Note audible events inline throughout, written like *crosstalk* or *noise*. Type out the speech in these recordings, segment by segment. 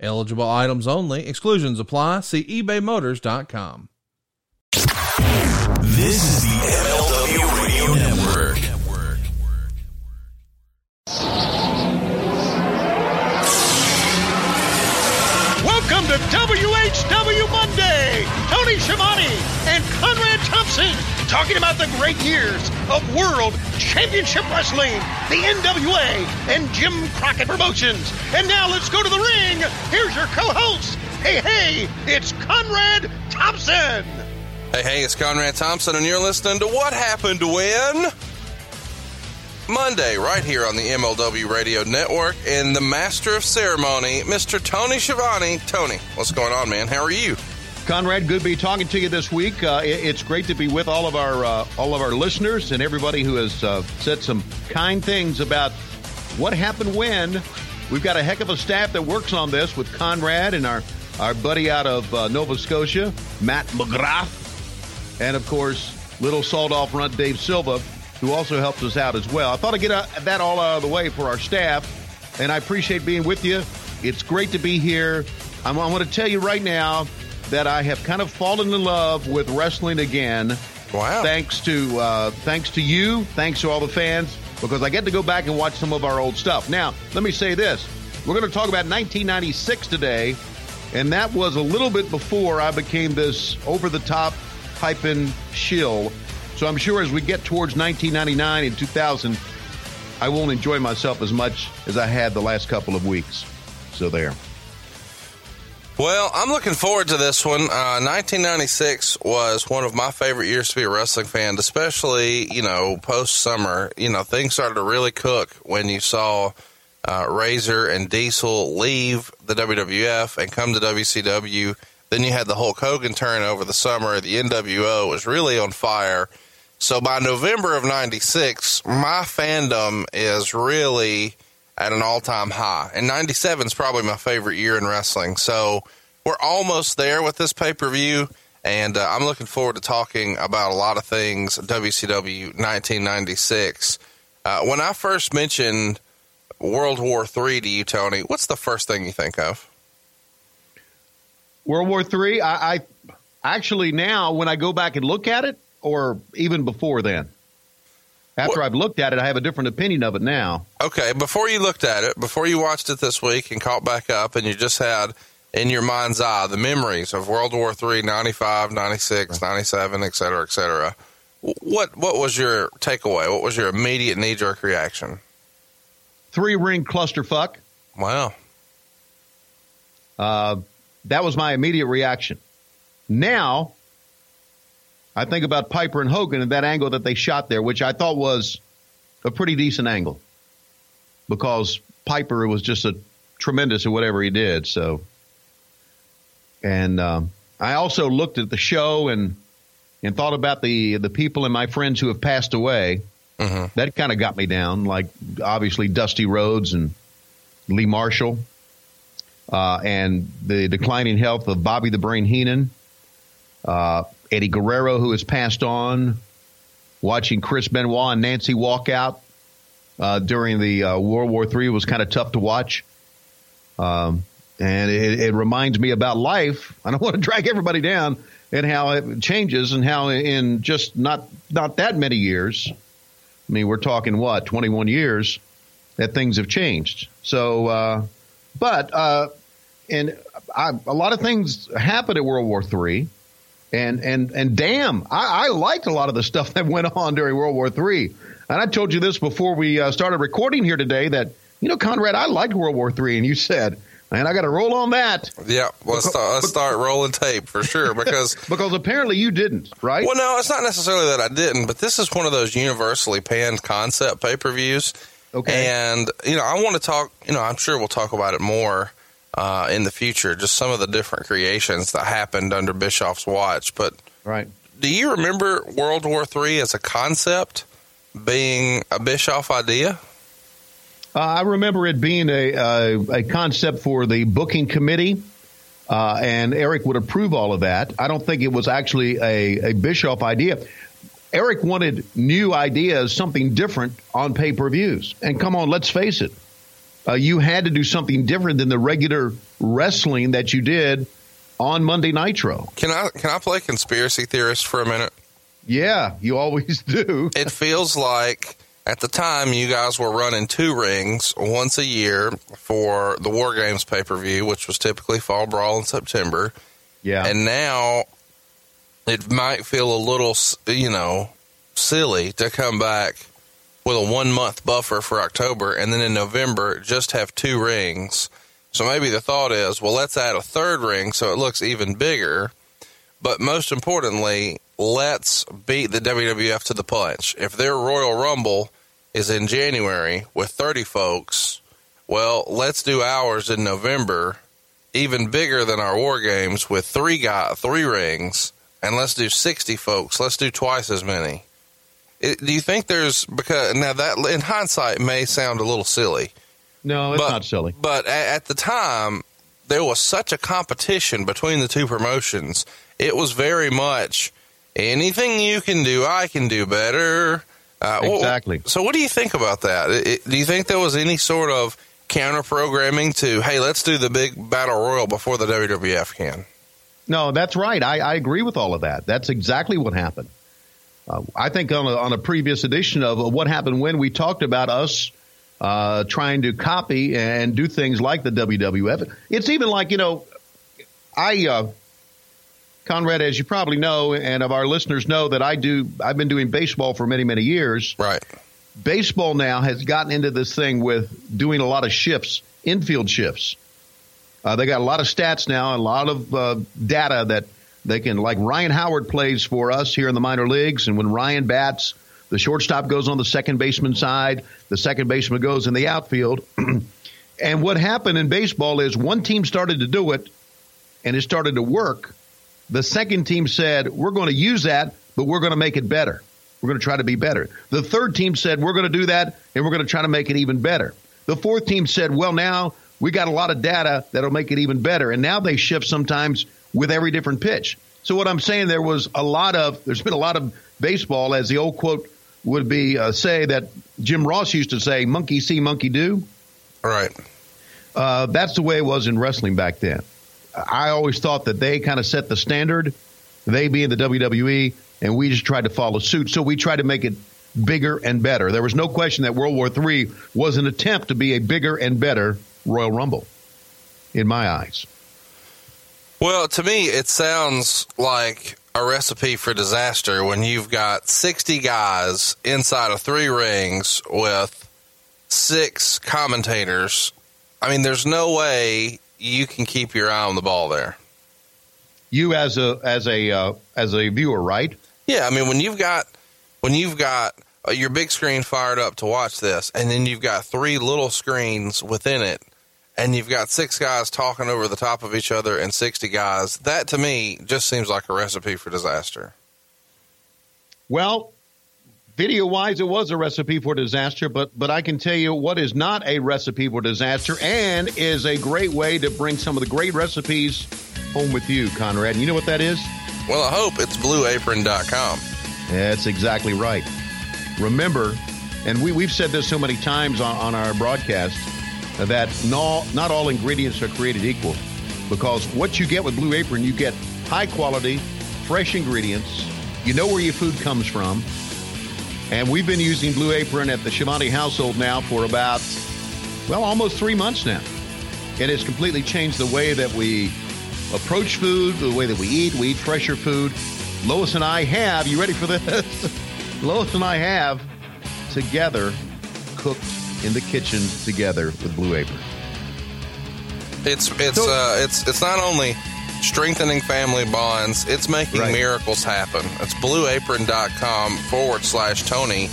Eligible items only. Exclusions apply. See ebaymotors.com. This is the MLW Radio Network. Welcome to WHW Monday. Tony Schiavone and Conrad Thompson talking about the great years of World Championship Wrestling, the NWA, and Jim Crockett Promotions. And now let's go to the ring. Here's your co-host. Hey, hey, it's Conrad Thompson. Hey, hey, it's Conrad Thompson, and you're listening to What Happened When? Monday, right here on the MLW Radio Network, and the master of ceremony, Mr. Tony Schiavone. Tony, what's going on, man? How are you? Conrad, good to be talking to you this week. Uh, it, it's great to be with all of our uh, all of our listeners and everybody who has uh, said some kind things about what happened when. We've got a heck of a staff that works on this with Conrad and our our buddy out of uh, Nova Scotia, Matt McGrath, and of course, little salt off runt Dave Silva, who also helps us out as well. I thought I'd get uh, that all out of the way for our staff, and I appreciate being with you. It's great to be here. I'm, I want to tell you right now that I have kind of fallen in love with wrestling again. Wow. Thanks to uh, thanks to you, thanks to all the fans, because I get to go back and watch some of our old stuff. Now, let me say this: we're going to talk about 1996 today, and that was a little bit before I became this over-the-top hyping shill. So I'm sure as we get towards 1999 and 2000, I won't enjoy myself as much as I had the last couple of weeks. So there. Well, I'm looking forward to this one. Uh, 1996 was one of my favorite years to be a wrestling fan, especially, you know, post summer. You know, things started to really cook when you saw uh, Razor and Diesel leave the WWF and come to WCW. Then you had the Hulk Hogan turn over the summer. The NWO was really on fire. So by November of 96, my fandom is really at an all time high. And 97 is probably my favorite year in wrestling. So we're almost there with this pay per view. And uh, I'm looking forward to talking about a lot of things WCW 1996. Uh, when I first mentioned World War III to you, Tony, what's the first thing you think of? World War III? I, I actually now, when I go back and look at it, or even before then, after I've looked at it, I have a different opinion of it now. Okay, before you looked at it, before you watched it this week and caught back up, and you just had in your mind's eye the memories of World War III, 95, 96, 97, et cetera, et cetera. What, what was your takeaway? What was your immediate knee jerk reaction? Three ring clusterfuck. Wow. Uh, that was my immediate reaction. Now, I think about Piper and Hogan and that angle that they shot there, which I thought was a pretty decent angle because Piper was just a tremendous at whatever he did. So, and um, I also looked at the show and and thought about the the people and my friends who have passed away. Mm-hmm. That kind of got me down. Like obviously Dusty Rhodes and Lee Marshall, uh, and the declining health of Bobby the Brain Heenan. Uh, Eddie Guerrero, who has passed on, watching Chris Benoit and Nancy walk out uh, during the uh, World War III was kind of tough to watch. Um, and it, it, reminds me about life. *laughs* I don't want to drag everybody down and how it changes and how in just not not that many years. I mean, we're talking what 21 years that things have changed. So, uh, but uh, and I, a lot of things happened at World War III. And and and damn, I, I, liked a lot of the stuff *laughs* that went on during World War III. And I told you this before we uh, started recording here today that you know, Conrad, I liked World War III, and you said, "Man, I got to roll on that." Yeah, let's, because, start, let's start rolling tape for sure *laughs* because because apparently you didn't, right? Well, no, it's not necessarily that I didn't, but this is one of those universally panned concept pay per views. Okay, and you know, I want to talk. You know, I'm sure we'll talk about it more uh, in the future. Just some of the different creations that happened under Bischoff's watch. But Right. do you remember World War III as a concept being a Bischoff idea? Uh, I remember it being a, a, a concept for the booking committee, uh, and Eric would approve all of that. I don't think it was actually a, a Bischoff idea. Eric wanted new ideas, something different on pay per views. And come on, let's face it, uh, you had to do something different than the regular wrestling that you did on Monday Nitro. Can I can I play conspiracy theorist for a minute? Yeah, you always do. It feels like at the time you guys were running two rings once a year for the War Games pay per view, which was typically Fall Brawl in September. Yeah. And now it might feel a little, you know, silly to come back with a one month buffer for October and then in November just have two rings. So maybe the thought is, well, let's add a third ring so it looks even bigger. But most importantly, let's beat the WWF to the punch. If their Royal Rumble is in January with 30 folks, well, let's do ours in November, even bigger than our War Games with three guy, three rings, and let's do 60 folks. Let's do twice as many. It, do you think there's because now that in hindsight may sound a little silly, no, it's but, not silly. But at, at the time, there was such a competition between the two promotions. It was very much anything you can do, I can do better. Uh, well, Exactly. so, what do you think about that? It- do you think there was any sort of counter programming to, hey, let's do the big battle royal before the WWF can? No, that's right. I, I agree with all of that. That's exactly what happened. Uh, I think on a, on a previous edition of What Happened When, we talked about us uh, trying to copy and do things like the WWF. It's even like, you know, I, uh, Conrad, as you probably know, and of our listeners know that I do, I've been doing baseball for many, many years. Right. Baseball now has gotten into this thing with doing a lot of shifts, infield shifts. Uh, they got a lot of stats now, a lot of uh, data that they can, like Ryan Howard plays for us here in the minor leagues. And when Ryan bats, the shortstop goes on the second baseman side, the second baseman goes in the outfield. *clears throat* and what happened in baseball is one team started to do it and it started to work. The second team said, we're going to use that, but we're going to make it better. We're going to try to be better. The third team said, we're going to do that and we're going to try to make it even better. The fourth team said, well, now we got a lot of data that'll make it even better. And now they shift sometimes with every different pitch. So what I'm saying, there was a lot of, there's been a lot of baseball, as the old quote would be, uh, say that Jim Ross used to say, monkey see, monkey do. Right. Uh, that's the way it was in wrestling back then. I always thought that they kind of set the standard, they being the WWE, and we just tried to follow suit. So we tried to make it bigger and better. There was no question that World War III was an attempt to be a bigger and better Royal Rumble, in my eyes. Well, to me, it sounds like a recipe for disaster when you've got 60 guys inside of three rings with six commentators. I mean, there's no way you can keep your eye on the ball there. You as a as a uh, as a viewer, right? Yeah, I mean, when you've got when you've got uh, your big screen fired up to watch this, and then you've got three little screens within it, and you've got six guys talking over the top of each other and 60 guys, that to me just seems like a recipe for disaster. Well, video wise, it was a recipe for disaster, but but I can tell you what is not a recipe for disaster and is a great way to bring some of the great recipes home with you, Conrad. And you know what that is? Well, I hope it's blueapron.com. That's exactly right. Remember, and we, we've said this so many times on, on our broadcast, that no, not all ingredients are created equal. Because what you get with Blue Apron, you get high quality, fresh ingredients. You know where your food comes from. And we've been using Blue Apron at the Schiavone household now for about, well, almost three months now. It has completely changed the way that we approach food, the way that we eat. We eat fresher food. Lois and I have, you ready for this? *laughs* Lois and I have together cooked in the kitchen together with Blue Apron. It's it's So- uh it's it's not only strengthening family bonds, it's making Right. miracles happen. It's blueapron.com forward slash Tony.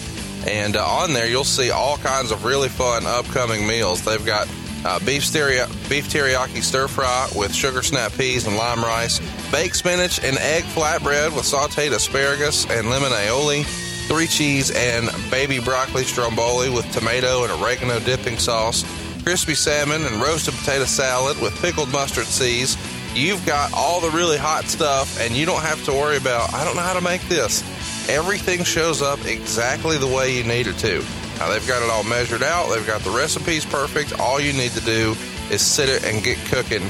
And uh, on there, you'll see all kinds of really fun upcoming meals. They've got uh, beef, beef teriyaki stir fry with sugar snap peas and lime rice, baked spinach and egg flatbread with sauteed asparagus and lemon aioli, three cheese and baby broccoli stromboli with tomato and oregano dipping sauce, crispy salmon and roasted potato salad with pickled mustard seeds. You've got all the really hot stuff, and you don't have to worry about, I don't know how to make this. Everything shows up exactly the way you need it to. Now, they've got it all measured out, they've got the recipes perfect. All you need to do is sit it and get cooking.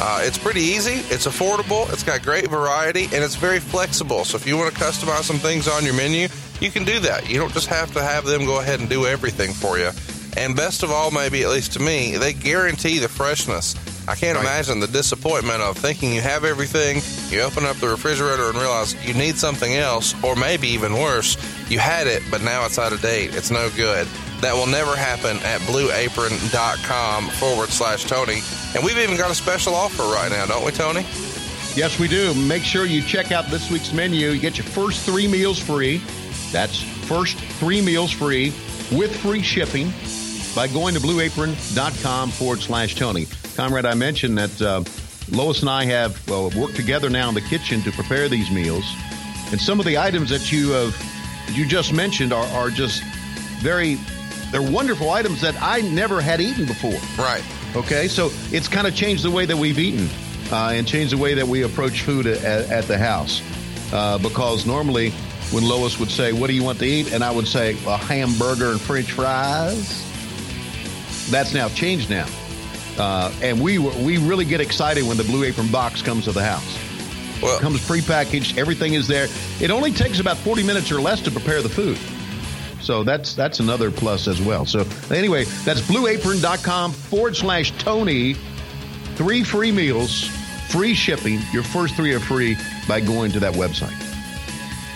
Uh, it's pretty easy, it's affordable, it's got great variety, and it's very flexible. So, if you want to customize some things on your menu, you can do that. You don't just have to have them go ahead and do everything for you. And best of all, maybe at least to me, they guarantee the freshness. I can't Right. imagine the disappointment of thinking you have everything, you open up the refrigerator and realize you need something else, or maybe even worse, you had it, but now it's out of date. It's no good. That will never happen at blueapron.com forward slash Tony. And we've even got a special offer right now, don't we, Tony? Yes, we do. Make sure you check out this week's menu. You get your first three meals free. That's first three meals free with free shipping by going to blueapron.com forward slash Tony. Conrad, I mentioned that uh, Lois and I have uh, worked together now in the kitchen to prepare these meals. And some of the items that you have you just mentioned are, are just very they're wonderful items that I never had eaten before. Right. Okay, so it's kind of changed the way that we've eaten uh, and changed the way that we approach food at, at the house. Uh, because normally, when Lois would say, What do you want to eat? and I would say, A hamburger and french fries. That's now changed now. Uh, and we, we really get excited when the Blue Apron box comes to the house. Well, It comes prepackaged, everything is there. It only takes about 40 minutes or less to prepare the food. So that's that's another plus as well. So anyway, that's blueapron.com forward slash Tony. Three free meals, free shipping. Your first three are free by going to that website.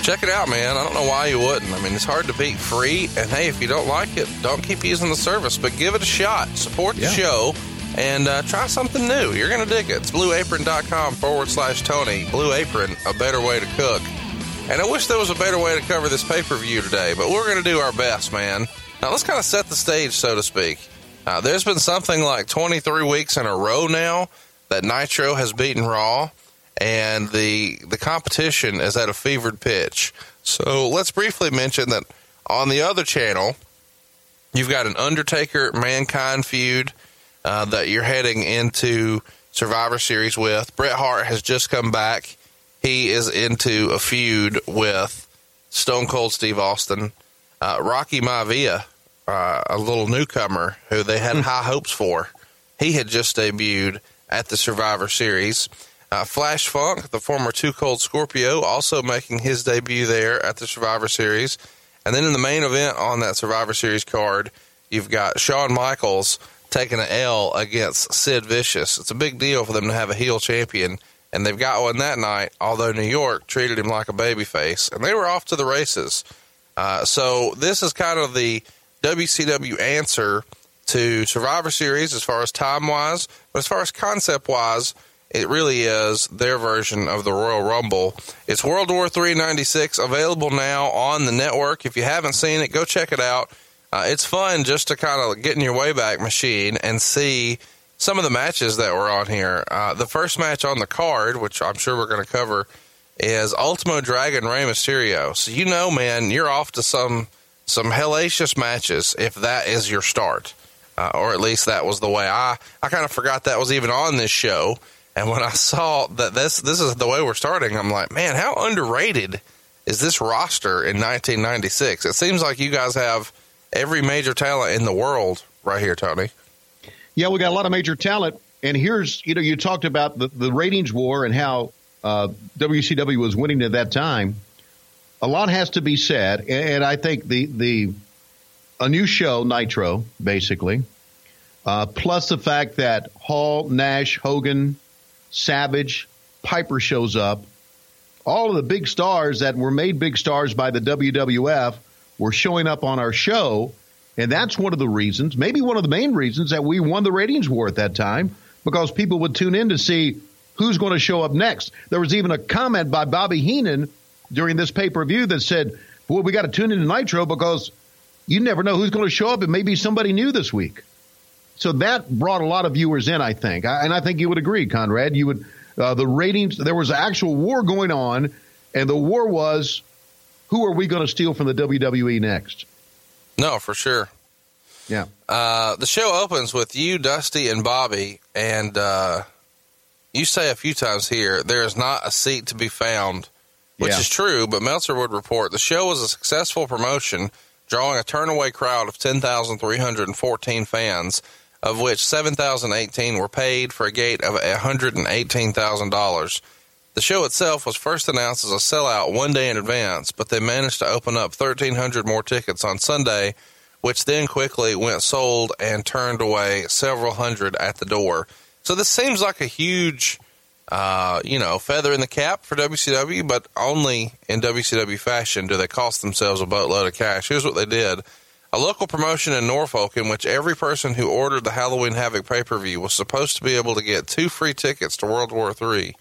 Check it out, man. I don't know why you wouldn't. I mean, it's hard to beat free. And hey, if you don't like it, don't keep using the service, but give it a shot. Support the Yeah. show and uh, try something new. You're going to dig it. It's blueapron.com forward slash Tony. Blue Apron, a better way to cook. And I wish there was a better way to cover this pay per view today, but we're going to do our best, man. Now, let's kind of set the stage, so to speak. Uh, there's been something like 23 weeks in a row now that Nitro has beaten Raw, and the the competition is at a fevered pitch. So let's briefly mention that on the other channel, you've got an Undertaker Mankind feud uh, that you're heading into Survivor Series with. Bret Hart has just come back. He is into a feud with Stone Cold Steve Austin. Uh, Rocky Maivia, uh, a little newcomer who they had high hopes for, he had just debuted at the Survivor Series. Uh, Flash Funk, the former Two Cold Scorpio, also making his debut there at the Survivor Series. And then in the main event on that Survivor Series card, you've got Shawn Michaels taking an L against Sid Vicious. It's a big deal for them to have a heel champion, and they've got one that night, although New York treated him like a babyface, and they were off to the races. Uh, so this is kind of the WCW answer to Survivor Series as far as time wise, but as far as concept wise, it really is their version of the Royal Rumble. It's World War III 96 available now on the network. If you haven't seen it, go check it out. Uh, it's fun just to kind of get in your Wayback Machine and see some of the matches that were on here. Uh, the first match on the card, which I'm sure we're going to cover, is Ultimo Dragon Rey Mysterio. So you know, man, you're off to some some hellacious matches if that is your start, uh, or at least that was the way I I kind of forgot that was even on this show. And when I saw that this this is the way we're starting, I'm like, man, how underrated is this roster in 1996? It seems like you guys have every major talent in the world right here, Tony. Yeah, we got a lot of major talent. And here's, you know, you talked about the, the ratings war and how uh, WCW was winning at that time. A lot has to be said, and, I think the the a new show, Nitro, basically, uh, plus the fact that Hall, Nash, Hogan, Savage, Piper shows up. All of the big stars that were made big stars by the WWF were showing up on our show. And that's one of the reasons, maybe one of the main reasons that we won the ratings war at that time because people would tune in to see who's going to show up next. There was even a comment by Bobby Heenan during this pay per view that said, Boy, we got to tune into Nitro because you never know who's going to show up. It may be somebody new this week. So that brought a lot of viewers in, I think, I, and I think you would agree, Conrad. You would uh, the ratings. There was an actual war going on, and the war was, who are we going to steal from the WWE next? No, for sure. Yeah. Uh, the show opens with you, Dusty, and Bobby, and uh, you say a few times here there is not a seat to be found, which Yeah. is true. But Meltzer would report the show was a successful promotion, drawing a turnaway crowd of ten thousand three hundred and fourteen fans, of which seven thousand eighteen were paid for a gate of hundred and eighteen thousand dollars. The show itself was first announced as a sellout one day in advance, but they managed to open up 1,300 more tickets on Sunday, which then quickly went sold and turned away several hundred at the door. So this seems like a huge, uh, you know, feather in the cap for WCW, but only in WCW fashion do they cost themselves a boatload of cash. Here's what they did. A local promotion in Norfolk in which every person who ordered the Halloween Havoc pay-per-view was supposed to be able to get two free tickets to World War III.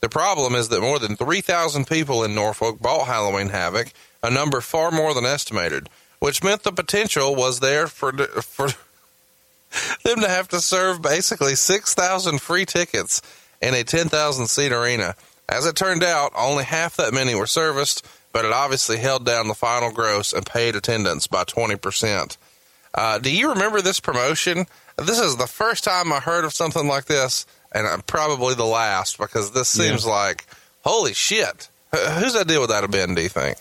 The problem is that more than 3,000 people in Norfolk bought Halloween Havoc, a number far more than estimated, which meant the potential was there for for *laughs* them to have to serve basically 6,000 free tickets in a 10,000 seat arena. As it turned out, only half that many were serviced, but it obviously held down the final gross and paid attendance by 20%. Uh, do you remember this promotion? This is the first time I heard of something like this, and uh, probably the last because this seems like holy shit. Wh- Whose idea would that have been? Do you think?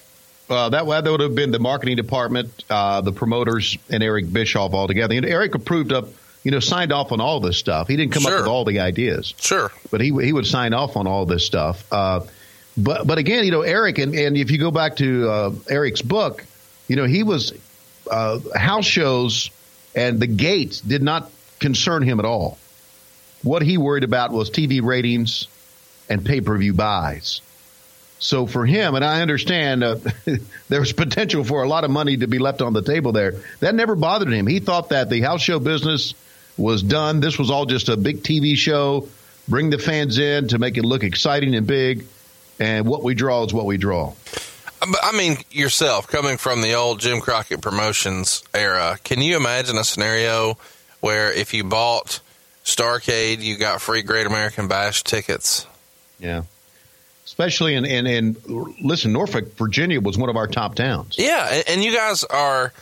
Uh, that, that would have been the marketing department, uh, the promoters, and Eric Bischoff all together. And Eric approved up, you know, signed off on all this stuff. He didn't come Sure. up with all the ideas, Sure. but he he would sign off on all this stuff. Uh, but but again, you know, Eric, and, and if you go back to uh, Eric's book, you know, he was uh, house shows and the gates did not concern him at all. What he worried about was TV ratings and pay per view buys. So for him, and I understand uh, *laughs* there's potential for a lot of money to be left on the table there. That never bothered him. He thought that the house show business was done. This was all just a big TV show. Bring the fans in to make it look exciting and big. And what we draw is what we draw. Um, but, I mean, yourself coming from the old Jim Crockett Promotions era, can you imagine a scenario where if you bought Starcade, you got free Great American Bash tickets? Yeah. Especially in, in, in listen, Norfolk, Virginia was one of our top towns. Yeah, and, and you guys are,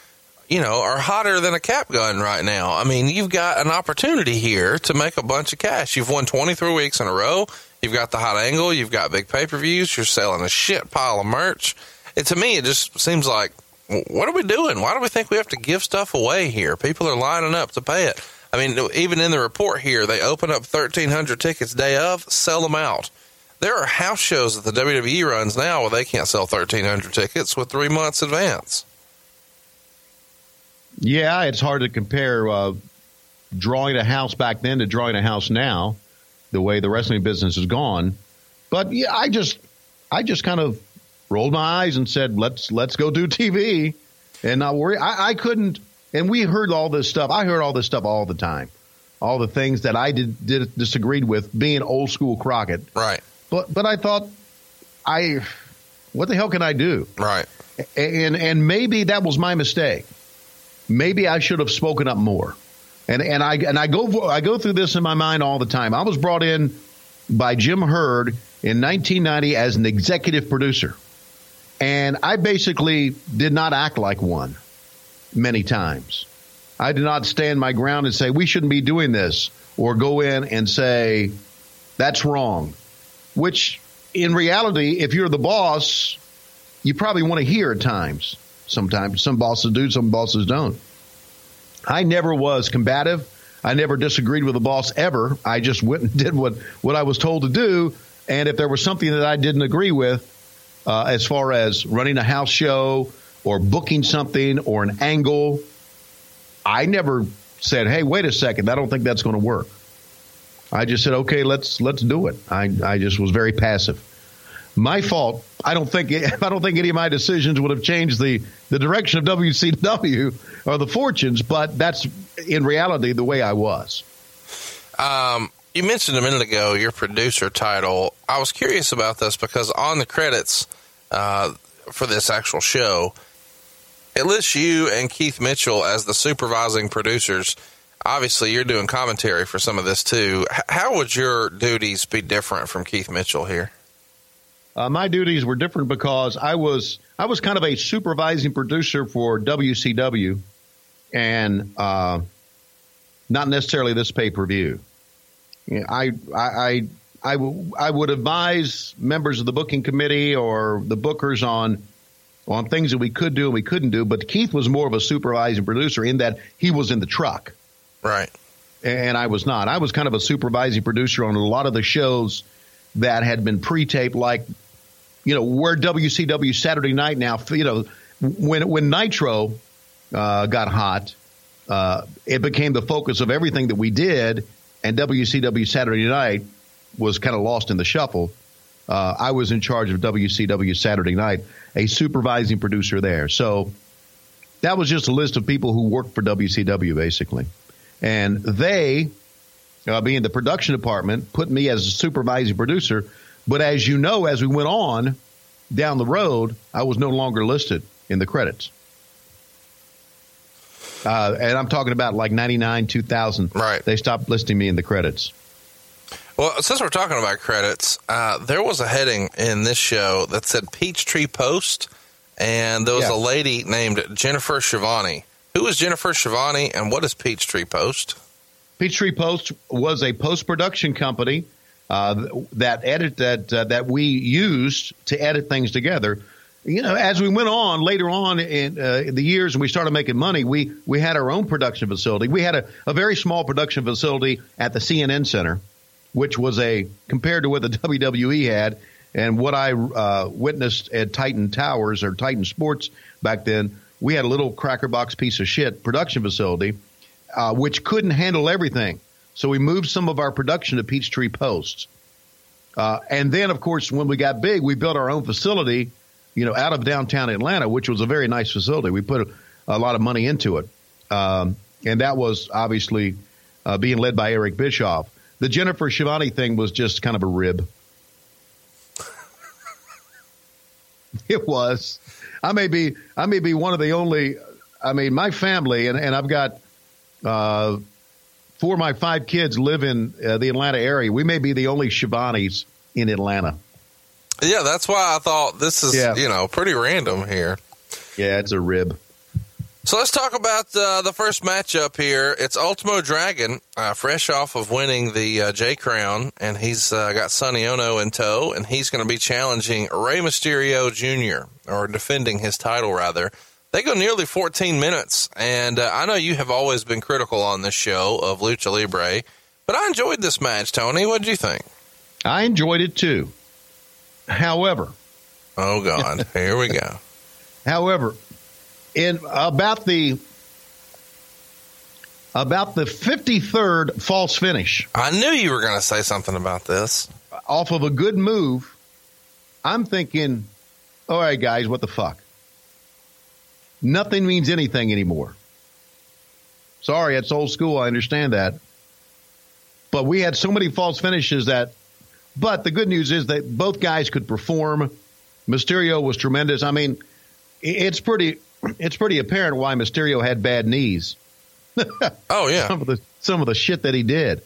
you know, are hotter than a cap gun right now. I mean, you've got an opportunity here to make a bunch of cash. You've won 23 weeks in a row. You've got the hot angle. You've got big pay per views. You're selling a shit pile of merch. And to me, it just seems like, what are we doing? Why do we think we have to give stuff away here? People are lining up to pay it. I mean, even in the report here, they open up 1,300 tickets day of, sell them out. There are house shows that the WWE runs now where they can't sell 1,300 tickets with three months advance. Yeah, it's hard to compare uh, drawing a house back then to drawing a house now, the way the wrestling business has gone. But yeah, I just, I just kind of rolled my eyes and said, "Let's let's go do TV," and not worry. I, I couldn't, and we heard all this stuff. I heard all this stuff all the time, all the things that I did, did disagreed with, being old school Crockett. Right, But but I thought, I, what the hell can I do? right. and and maybe that was my mistake. Maybe I should have spoken up more. And and I and I go I go through this in my mind all the time. I was brought in by Jim Herd in 1990 as an executive producer, and I basically did not act like one many times. I did not stand my ground and say we shouldn't be doing this, or go in and say that's wrong. Which in reality, if you're the boss, you probably want to hear at times. Sometimes some bosses do, some bosses don't. I never was combative. I never disagreed with the boss ever. I just went and *laughs* did what, what I was told to do. And if there was something that I didn't agree with, uh, as far as running a house show or booking something or an angle, I never said, "Hey, wait a second, I don't think that's going to work." I just said, "Okay, let's let's do it." I I just was very passive my fault. I don't think *laughs* I don't think any of my decisions would have changed the the direction of WCW or the fortunes, but that's in reality the way I was. Um, you mentioned a minute ago your producer title. I was curious about this because on the credits uh, for this actual show, it lists you and Keith Mitchell as the supervising producers. obviously you're doing commentary for some of this too. How would your duties be different from Keith Mitchell here? Uh, my duties were different because I was I was kind of a supervising producer for WCW, and uh, not necessarily this pay per view. I I I I, w- I would advise members of the booking committee or the bookers on on things that we could do and we couldn't do. But Keith was more of a supervising producer in that he was in the truck, Right. and I was not. I was kind of a supervising producer on a lot of the shows that had been pre-taped, like you know, where WCW Saturday Night now, you know, when when Nitro uh, got hot, uh, it became the focus of everything that we did, and WCW Saturday Night was kind of lost in the shuffle. Uh, I was in charge of WCW Saturday Night, a supervising producer there. So that was just a list of people who worked for WCW, basically. And they, uh, being the production department, put me as a supervising producer. But as you know, as we went on down the road, I was no longer listed in the credits. Uh, and I'm talking about like 99, 2000. Right. They stopped listing me in the credits. Well, since we're talking about credits, uh, there was a heading in this show that said Peachtree Post, and there was Yeah. a lady named Jennifer Schiavone. Who is Jennifer Schiavone, and what is Peachtree Post? Peachtree Post was a post production company uh, that edit that uh, that we used to edit things together. You know, as we went on later on in, uh, in the years and we started making money, we we had our own production facility. We had a, a very small production facility at the CNN Center, which was a compared to what the *laughs* WWE had and what I uh, witnessed at Titan Towers or Titan Sports back then. We had a little cracker box piece of shit production facility uh, which couldn't handle everything. So we moved some of our production to Peachtree Post. Uh, and then, of course, when we got big, we built our own facility, you know, out of downtown Atlanta, which was a very nice facility. We put a, a lot of money into it. Um, and that was obviously uh, being led by Eric Bischoff. The Jennifer Schiavone thing was just kind of a rib. *laughs* it was. I may be I may be one of the only I mean my family and, and I've got uh, four of my five kids live in uh, the Atlanta area. We may be the only Schiavones in Atlanta. Yeah, that's why I thought this is, Yeah. you know, pretty random here. Yeah, it's a rib. So let's talk about uh, the first matchup here. It's Ultimo Dragon, uh, fresh off of winning the uh, J Crown, and he's uh, got Sonny Ono in tow, and he's going to be challenging Rey Mysterio Jr. or defending his title rather. They go nearly 14 minutes, and uh, I know you have always been critical on this show of Lucha Libre, but I enjoyed this match. Tony, what did you think? I enjoyed it too. However, Oh God, *laughs* here we go. However, in about the about the 53rd false finish I knew you were going to say something about this. off of a good move, I'm thinking, all right, guys, what the fuck? Nothing means anything anymore. Sorry, it's old school. I understand that. But we had so many false finishes that, but the good news is that both guys could perform. Mysterio was tremendous. I mean, it's pretty, it's pretty apparent why Mysterio had bad knees *laughs* Oh yeah, some of the some of the shit that he did.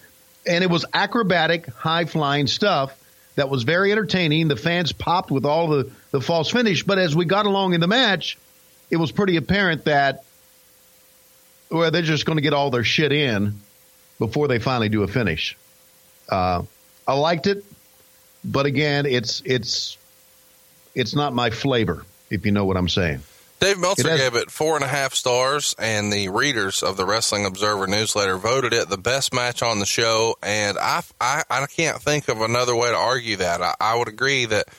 And it was acrobatic, high flying stuff that was very entertaining. The fans popped with all the, the false finish, but as we got along in the match, it was pretty apparent that well, they're just going to get all their shit in before they finally do a finish. Uh, I liked it, but again, it's it's it's not my flavor, if you know what I'm saying. Dave Meltzer It has- gave it four and a half stars, and the readers of the Wrestling Observer newsletter voted it the best match on the show. And I, I, I can't think of another way to argue that. I, I would agree that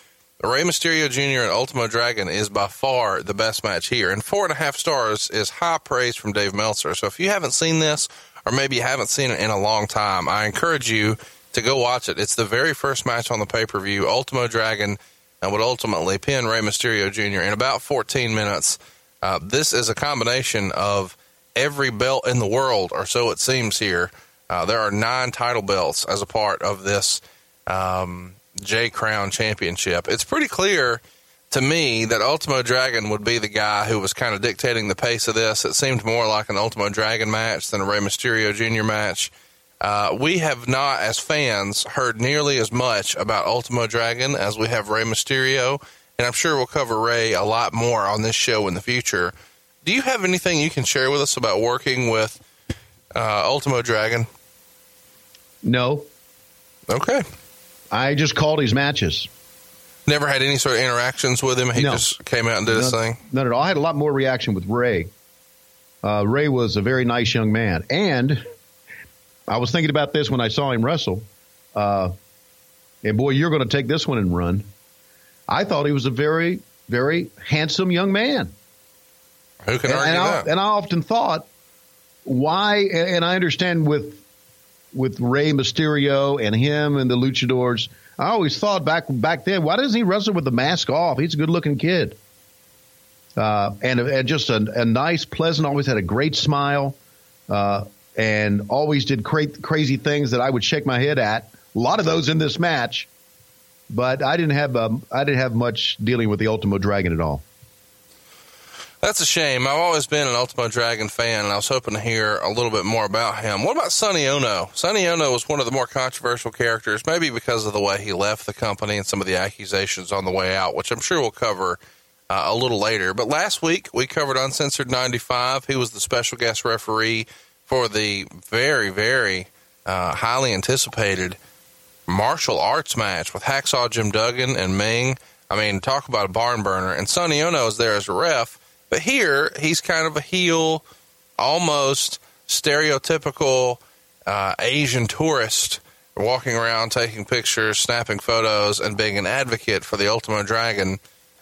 Rey Mysterio Jr. and Ultimo Dragon is by far the best match here. And four and a half stars is high praise from Dave Meltzer. So if you haven't seen this, or maybe you haven't seen it in a long time, I encourage you to go watch it. It's the very first match on the pay per view. Ultimo Dragon and would ultimately pin Rey Mysterio Jr. in about 14 minutes. Uh, this is a combination of every belt in the world, or so it seems here. Uh, there are nine title belts as a part of this um, J Crown Championship. It's pretty clear to me that Ultimo Dragon would be the guy who was kind of dictating the pace of this. It seemed more like an Ultimo Dragon match than a Rey Mysterio Jr. match. Uh, we have not, as fans, heard nearly as much about Ultimo Dragon as we have Rey Mysterio, and I'm sure we'll cover Rey a lot more on this show in the future. Do you have anything you can share with us about working with uh, Ultimo Dragon? No, Okay. I just called his matches. Never had any sort of interactions with him. He No. just came out and did his thing. none at all. I had a lot more reaction with Rey. Uh, Rey was a very nice young man, and I was thinking about this when I saw him wrestle. Uh, and boy, you're going to take this one and run. I thought he was a very, very handsome young man. Who can and, argue and I, that? and I often thought, why? And I understand with with Rey Mysterio and him and the Luchadors. I always thought back back then, why doesn't he wrestle with the mask off? He's a good looking kid, uh, and, and just a, a nice, pleasant. Always had a great smile, uh, and always did cra- crazy things that I would shake my head at. A lot of those in this match, but I didn't have um, I didn't have much dealing with the Ultimo Dragon at all. That's a shame. I've always been an Ultimo Dragon fan, and I was hoping to hear a little bit more about him. What about Sonny Ono? Sonny Ono was one of the more controversial characters, maybe because of the way he left the company and some of the accusations on the way out, which I'm sure we'll cover uh, a little later. But last week, we covered Uncensored 95. He was the special guest referee for the very, very uh, highly anticipated martial arts match with Hacksaw Jim Duggan and Meng. I mean, talk about a barn burner. And Sonny Ono is there as a ref. But here, he's kind of a heel, almost stereotypical uh, Asian tourist walking around taking pictures, snapping photos, and being an advocate for the Ultimo Dragon.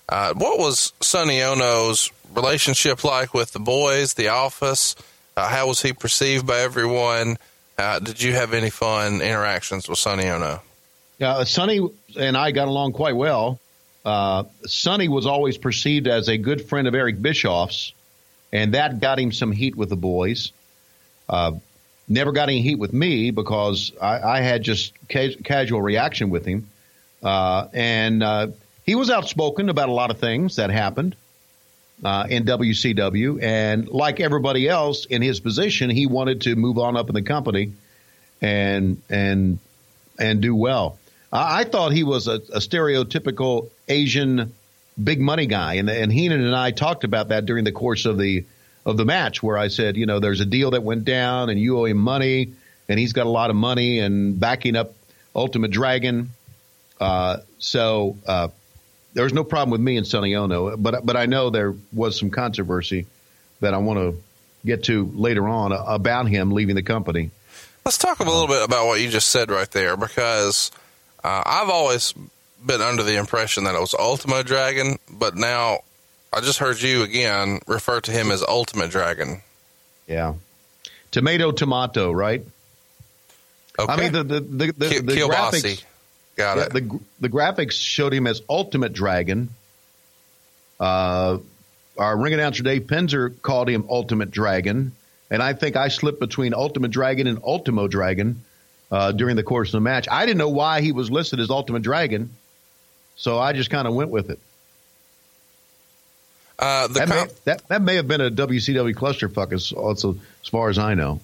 Uh, what was Sonny Ono's relationship like with the boys, the office? Uh, how was he perceived by everyone? Uh, did you have any fun interactions with Sonny Ono? Yeah, Sonny and I got along quite well. Uh, Sonny was always perceived as a good friend of Eric Bischoff's, and that got him some heat with the boys. Uh, never got any heat with me because I, I had just ca- casual reaction with him. Uh, and uh, he was outspoken about a lot of things that happened uh, in WCW. And like everybody else in his position, he wanted to move on up in the company and and and do well. I, I thought he was a, a stereotypical Asian big money guy, and and Heenan and I talked about that during the course of the of the match, where I said, you know, there's a deal that went down, and you owe him money, and he's got a lot of money, and backing up Ultimate Dragon. Uh, so uh, there was no problem with me and Sonny Ono, but but I know there was some controversy that I want to get to later on about him leaving the company. Let's talk a little bit about what you just said right there, because uh, I've always been under the impression that it was Ultimo Dragon, but now I just heard you again refer to him as Ultimate Dragon. Yeah. Tomato, tomato, right? Okay. I mean, the the the, the, the graphics. Got it. the the graphics showed him as Ultimate Dragon. Uh, our ring announcer Dave Penzer called him Ultimate Dragon, and I think I slipped between Ultimate Dragon and Ultimo Dragon uh, during the course of the match. I didn't know why he was listed as Ultimate Dragon, so I just kind of went with it. uh, the That, com- may, that that may have been a WCW clusterfuck, as, also, as far as I know,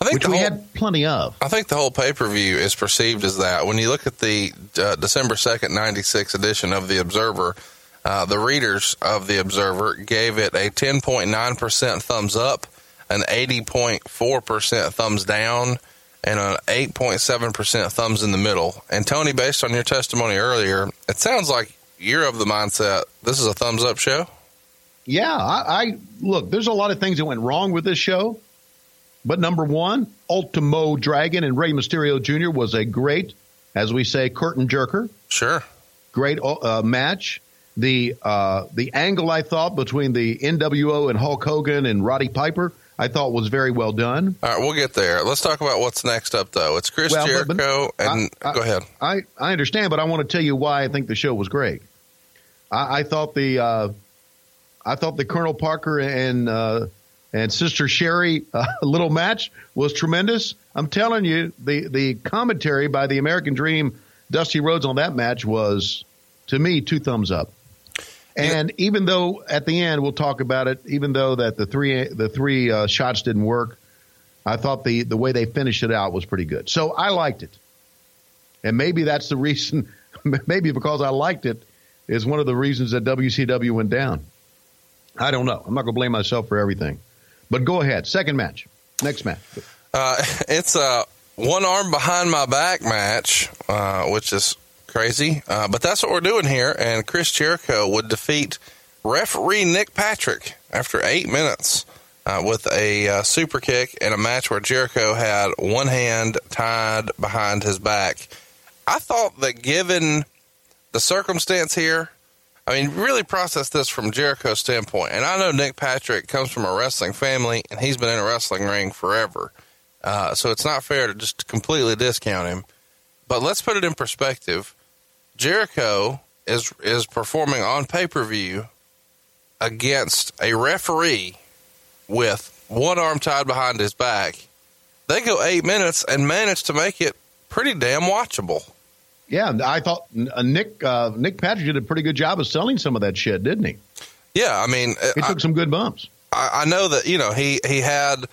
I think which we whole, had plenty of. I think the whole pay per view is perceived as that. When you look at the uh, December second ninety six edition of the Observer, uh, the readers of the Observer gave it a ten point nine percent thumbs up, an eighty point four percent thumbs down, and an eight point seven percent thumbs in the middle. And Tony, based on your testimony earlier, it sounds like you're of the mindset this is a thumbs up show. Yeah, I, I look. There's a lot of things that went wrong with this show, but number one, Ultimo Dragon and Rey Mysterio Jr. was a great, as we say, curtain jerker. Sure. Great uh, match. The uh, the angle I thought between the NWO and Hulk Hogan and Roddy Piper, I thought was very well done. All right, we'll get there. Let's talk about what's next up, though. It's Chris Well, but- but- Jericho, and I- I- go ahead. I, I understand, but I want to tell you why I think the show was great. I, I thought the uh, I thought the Colonel Parker and uh, and Sister Sherri uh, *laughs* little match was tremendous. I'm telling you, the the commentary by the American Dream, Dusty Rhodes on that match was, to me, two thumbs up. And even though at the end we'll talk about it, even though that the three the three uh, shots didn't work, I thought the the way they finished it out was pretty good. So I liked it, and maybe that's the reason. *laughs* Maybe because I liked it is one of the reasons that WCW went down. I don't know. I'm not going to blame myself for everything, but go ahead. Second match, next match. Uh, *laughs* it's a one arm behind my back match, uh, which is crazy, uh, but that's what we're doing here. And Chris Jericho would defeat referee Nick Patrick after eight minutes uh, with a uh, super kick in a match where Jericho had one hand tied behind his back. I thought that given the circumstance here, I mean, really process this from Jericho's standpoint. And I know Nick Patrick comes from a wrestling family and he's been in a wrestling ring forever. Uh, so it's not fair to just completely discount him. But let's put it in perspective. Jericho is is performing on pay per view against a referee with one arm tied behind his back. They go eight minutes and manage to make it pretty damn watchable. Yeah, I thought uh, Nick uh, Nick Patrick did a pretty good job of selling some of that shit, didn't he? Yeah, I mean, He took I, some good bumps. I, I know that you know he he had,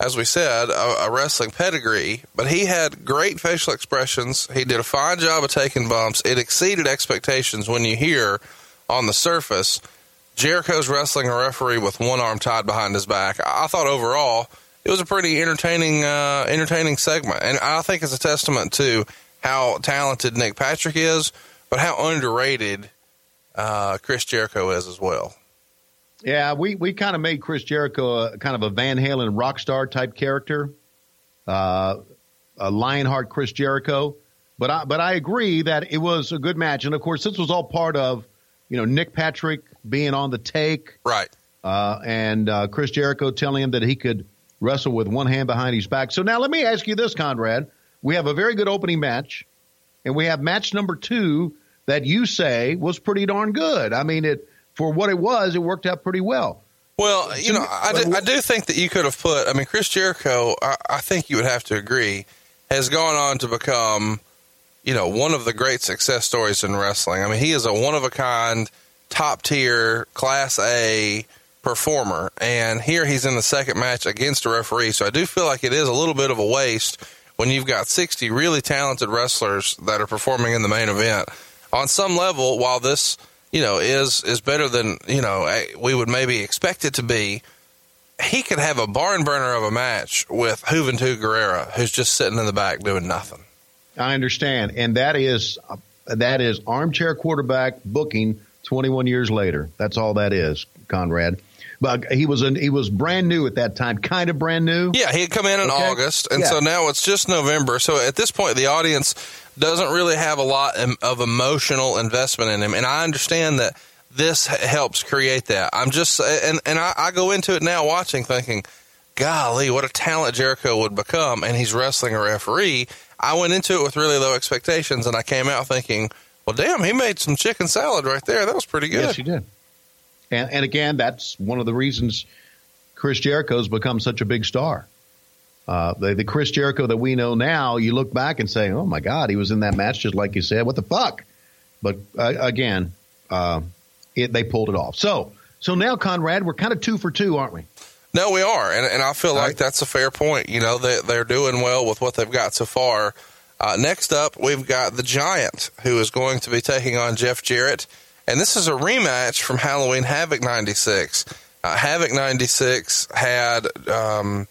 as we said, a, a wrestling pedigree, but he had great facial expressions. He did a fine job of taking bumps. It exceeded expectations when you hear on the surface Jericho's wrestling a referee with one arm tied behind his back. I thought overall it was a pretty entertaining uh, entertaining segment, and I think it's a testament to how talented Nick Patrick is, but how underrated uh, Chris Jericho is as well. Yeah, we, we kind of made Chris Jericho a kind of a Van Halen rock star type character, uh, a Lionheart Chris Jericho. But I but I agree that it was a good match, and of course this was all part of you know Nick Patrick being on the take, Right. uh, and uh, Chris Jericho telling him that he could wrestle with one hand behind his back. So now let me ask you this, Conrad: We have a very good opening match, and we have match number two that you say was pretty darn good. I mean, it for what it was, it worked out pretty well. Well, you know, I do, I do think that you could have put. I mean, Chris Jericho. I, I think you would have to agree has gone on to become, you know, one of the great success stories in wrestling. I mean, he is a one of a kind, top tier, class A performer, and here he's in the second match against a referee. So I do feel like it is a little bit of a waste when you've got sixty really talented wrestlers that are performing in the main event. On some level, while this you know, is is better than you know we would maybe expect it to be. He could have a barn burner of a match with Juventud Guerrera, who's just sitting in the back doing nothing. I understand, and that is that is armchair quarterback booking. Twenty one years later, that's all that is, Conrad. But he was an, he was brand new at that time, kind of brand new. Yeah, he had come in in Okay. August, and Yeah. so now it's just November. So at this point, the audience doesn't really have a lot of emotional investment in him, and I understand that this helps create that. I'm just and and I, I go into it now watching, thinking, "Golly, what a talent Jericho would become!" And he's wrestling a referee. I went into it with really low expectations, and I came out thinking, "Well, damn, he made some chicken salad right there. That was pretty good." Yes, he did. And and again, that's one of the reasons Chris Jericho's become such a big star. Uh, the, the Chris Jericho that we know now, you look back and say, "Oh my God, he was in that match just like you said. What the fuck?" But uh, again, uh, it, they pulled it off. So so now, Conrad, we're kind of two for two, aren't we? No, we are, and, and I feel like right. that's a fair point. You know, they, they're doing well with what they've got so far. Uh, next up, we've got the Giant, who is going to be taking on Jeff Jarrett, and this is a rematch from Halloween Havoc '96. Uh, Havoc '96 had um,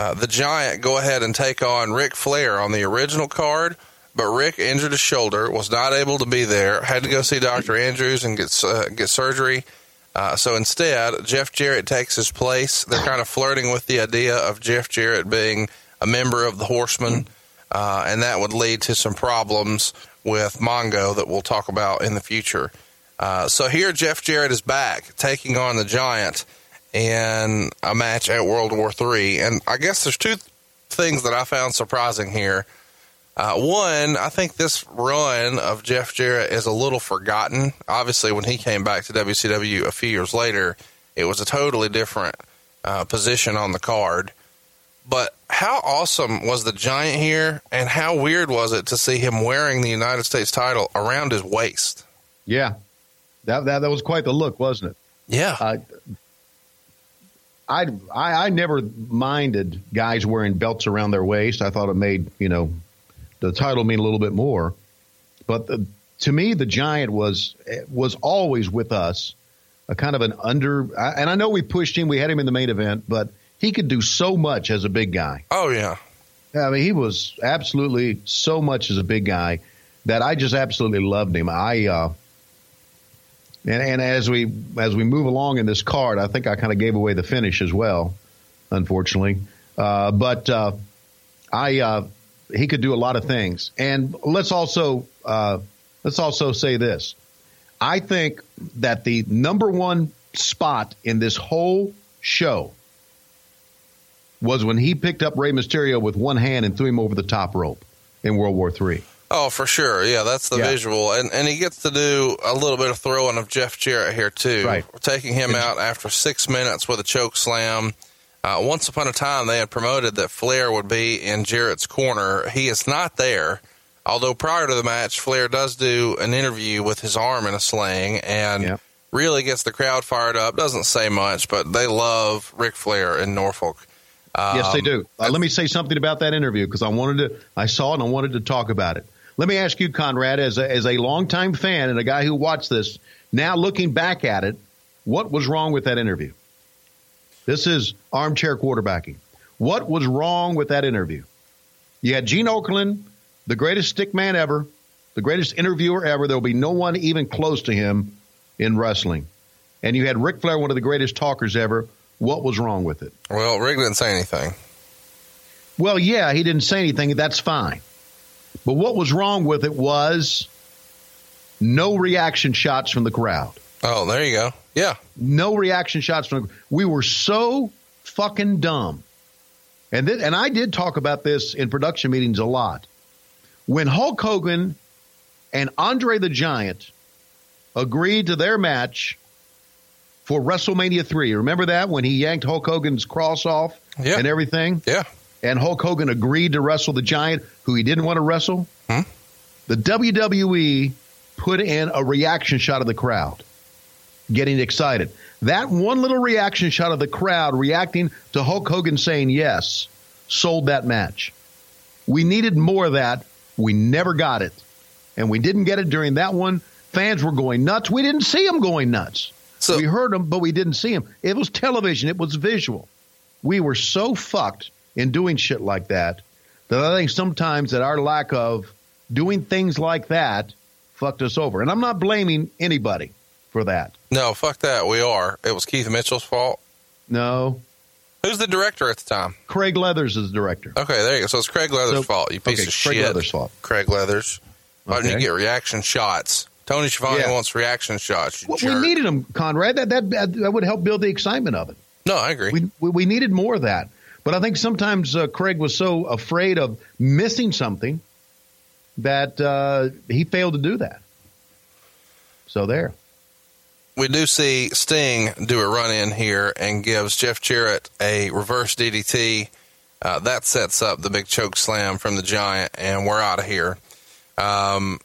uh, the Giant go ahead and take on Ric Flair on the original card, but Ric injured his shoulder, was not able to be there, had to go see Doctor Andrews and get uh, get surgery. Uh, so instead, Jeff Jarrett takes his place. They're kind of flirting with the idea of Jeff Jarrett being a member of the Horsemen, uh, and that would lead to some problems with Mongo that we'll talk about in the future. Uh, so here, Jeff Jarrett is back taking on the Giant in a match at World War III, and I guess there's two things that I found surprising here. Uh, one, I think this run of Jeff Jarrett is a little forgotten. Obviously, when he came back to WCW a few years later, it was a totally different uh, position on the card. But how awesome was the Giant here, and how weird was it to see him wearing the United States title around his waist? Yeah, That, that that was quite the look, wasn't it? Yeah. Uh, I, I I never minded guys wearing belts around their waist. I thought it made you know the title mean a little bit more. But the, to me, the giant was was always with us, a kind of an under. And I know we pushed him, we had him in the main event, but he could do so much as a big guy. oh yeah. I mean, he was absolutely so much as a big guy that I just absolutely loved him. I uh, and and as we as we move along in this card, I think I kind of gave away the finish as well, unfortunately. Uh, but uh, I uh, he could do a lot of things, and let's also uh, let's also say this: I think that the number one spot in this whole show was when he picked up Rey Mysterio with one hand and threw him over the top rope in World War III. Oh, for sure. Yeah, that's the Yeah. visual. And and he gets to do a little bit of throwing of Jeff Jarrett here, too. Right. Taking him out after six minutes with a choke slam. Uh, once upon a time, they had promoted that Flair would be in Jarrett's corner. He is not there. Although prior to the match, Flair does do an interview with his arm in a sling and Yeah. really gets the crowd fired up. Doesn't say much, but they love Ric Flair in Norfolk. Yes, they Um, do. Uh, let me say something about that interview because I wanted to. I saw it and I wanted to talk about it. Let me ask you, Conrad, as a, as a longtime fan and a guy who watched this, now looking back at it, what was wrong with that interview? This is armchair quarterbacking. What was wrong with that interview? You had Gene Okerlund, the greatest stick man ever, the greatest interviewer ever. There will be no one even close to him in wrestling. And you had Ric Flair, one of the greatest talkers ever. What was wrong with it? Well, Ric didn't say anything. Well, yeah, he didn't say anything. That's fine. But what was wrong with it was no reaction shots from the crowd. Oh, there you go. Yeah. No reaction shots from. We were so fucking dumb. And th- and I did talk about this in production meetings a lot. When Hulk Hogan and Andre the Giant agreed to their match for WrestleMania 3. Remember that when he yanked Hulk Hogan's cross off Yeah. and everything? Yeah. And Hulk Hogan agreed to wrestle the Giant, who he didn't want to wrestle, Hmm? the WWE put in a reaction shot of the crowd getting excited. That one little reaction shot of the crowd reacting to Hulk Hogan saying yes sold that match. We needed more of that. We never got it. And we didn't get it during that one. Fans were going nuts. We didn't see them going nuts. So- we heard them, but we didn't see them. It was television. It was visual. We were so fucked in doing shit like that that I think sometimes that our lack of doing things like that fucked us over. And I'm not blaming anybody for that. No, fuck that. We are. It was Keith Mitchell's fault. No. Who's the director at the time? Craig Leathers is the director. Okay, there you go. So it's Craig Leathers' So- fault. You piece okay, of Craig shit. Leathers' fault. Craig Leathers. Oh, Why didn't you get reaction shots? Tony Schiavone Yeah. wants reaction shots. You Well, we needed them, Conrad. That, that that would help build the excitement of it. no, I agree. We, we we needed more of that. But I think sometimes uh, Craig was so afraid of missing something that uh, he failed to do that. So there. we do see Sting do a run in here and gives Jeff Jarrett a reverse DDT. Uh, that sets up the big choke slam from the Giant, and we're out of here. Um,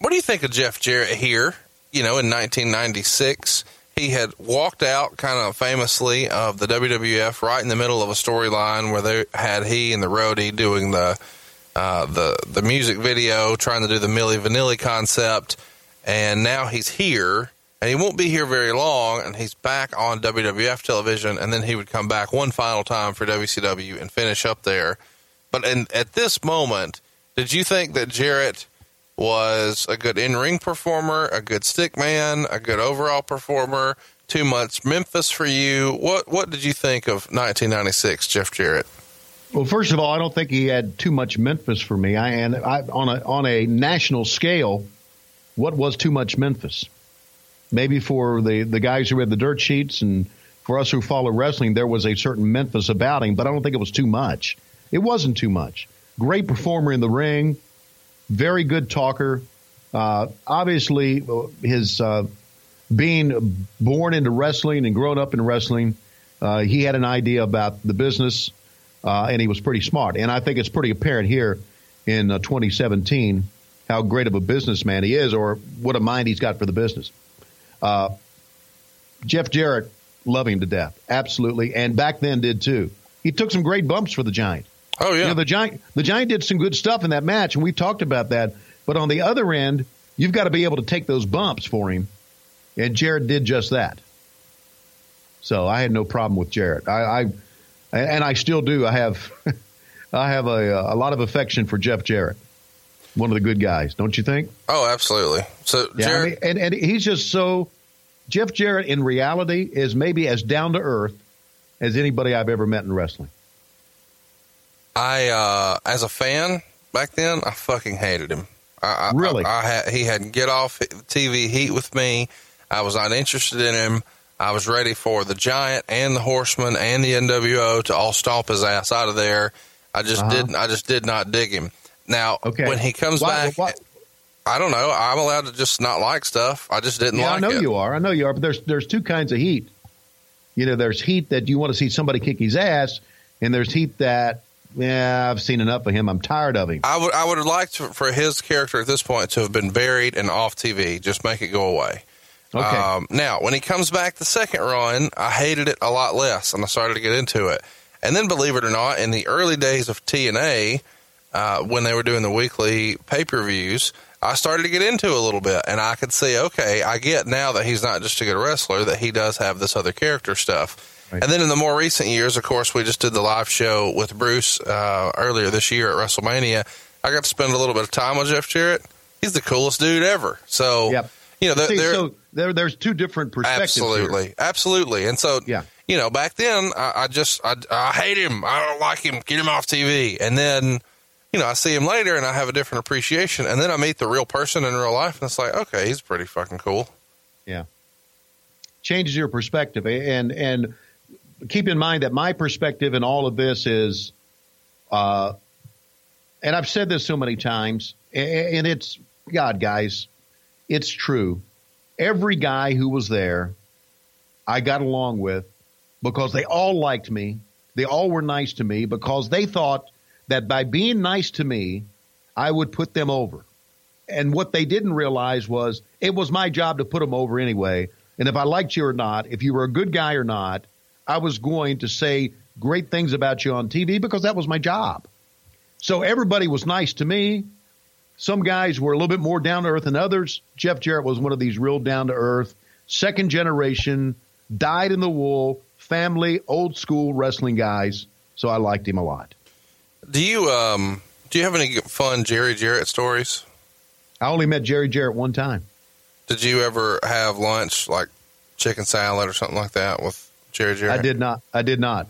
what do you think of Jeff Jarrett here? You know, in 1996, he had walked out kind of famously of the WWF right in the middle of a storyline where they had he and the roadie doing the uh, the the music video, trying to do the Milli Vanilli concept, and now he's here, and he won't be here very long, and he's back on WWF television, and then he would come back one final time for WCW and finish up there. But in, at this moment, did you think that Jarrett was a good in ring performer, a good stick man, a good overall performer? Too much Memphis for you? What What did you think of 1996, Jeff Jarrett? Well, first of all, I don't think he had too much Memphis for me. I and I, on a on a national scale, what was too much Memphis? Maybe for the the guys who read the dirt sheets and for us who follow wrestling, there was a certain Memphis about him, but I don't think it was too much. It wasn't too much. Great performer in the ring, very good talker. Uh, obviously, his uh, being born into wrestling and growing up in wrestling, uh, he had an idea about the business, uh, and he was pretty smart. And I think it's pretty apparent here in uh, 2017 how great of a businessman he is, or what a mind he's got for the business. Uh, Jeff Jarrett, love him to death, absolutely, and back then did too. He took some great bumps for the Giant. Oh yeah. You know, the Giant the Giant did some good stuff in that match, and we talked about that. But on the other end, you've got to be able to take those bumps for him, and Jarrett did just that. So I had no problem with Jarrett. I, I and I still do. I have *laughs* I have a, a lot of affection for Jeff Jarrett. One of the good guys, don't you think? oh, absolutely. So Yeah, I mean, and and he's just so Jeff Jarrett in reality is maybe as down to earth as anybody I've ever met in wrestling. I uh, as a fan back then, I fucking hated him. I, I, Really? I, I had he had get off TV heat with me. I was not interested in him. I was ready for the Giant and the Horseman and the NWO to all stomp his ass out of there. I just Uh-huh. didn't. I just did not dig him. Now, Okay. when he comes Why- back, why- I don't know. I'm allowed to just not like stuff. I just didn't Yeah, like I know it. you are. I know you are. But there's there's two kinds of heat. You know, there's heat that you want to see somebody kick his ass, and there's heat that yeah, I've seen enough of him. I'm tired of him. I would I would have liked to, for his character at this point to have been buried and off TV. Just make it go away. Okay. Um, now, when he comes back the second run, I hated it a lot less, and I started to get into it. And then, believe it or not, in the early days of TNA, uh, when they were doing the weekly pay per views, I started to get into it a little bit, and I could see, okay, I get now that he's not just a good wrestler, that he does have this other character stuff. Right. And then in the more recent years, of course, we just did the live show with Bruce uh, earlier this year at WrestleMania. I got to spend a little bit of time with Jeff Jarrett. He's the coolest dude ever. So, Yep. you know, they're, See, so there there's two different perspectives. here. absolutely, absolutely. And so, Yeah. you know, back then I, I just I, I hate him. I don't like him. Get him off TV. And then, you know, I see him later and I have a different appreciation. And then I meet the real person in real life, and it's like, okay, he's pretty fucking cool. Yeah. Changes your perspective. And and keep in mind that my perspective in all of this is uh and I've said this so many times, and it's God, guys, it's true. Every guy who was there, I got along with because they all liked me. They all were nice to me because they thought that by being nice to me, I would put them over. And what they didn't realize was it was my job to put them over anyway. And if I liked you or not, if you were a good guy or not, I was going to say great things about you on TV because that was my job. So everybody was nice to me. Some guys were a little bit more down to earth than others. Jeff Jarrett was one of these real down to earth, second generation, dyed in the wool, family, old school wrestling guys. So I liked him a lot. Do you um do you have any fun Jerry Jarrett stories? I only met Jerry Jarrett one time. Did you ever have lunch like chicken salad or something like that with Jerry Jarrett? I did not. I did not.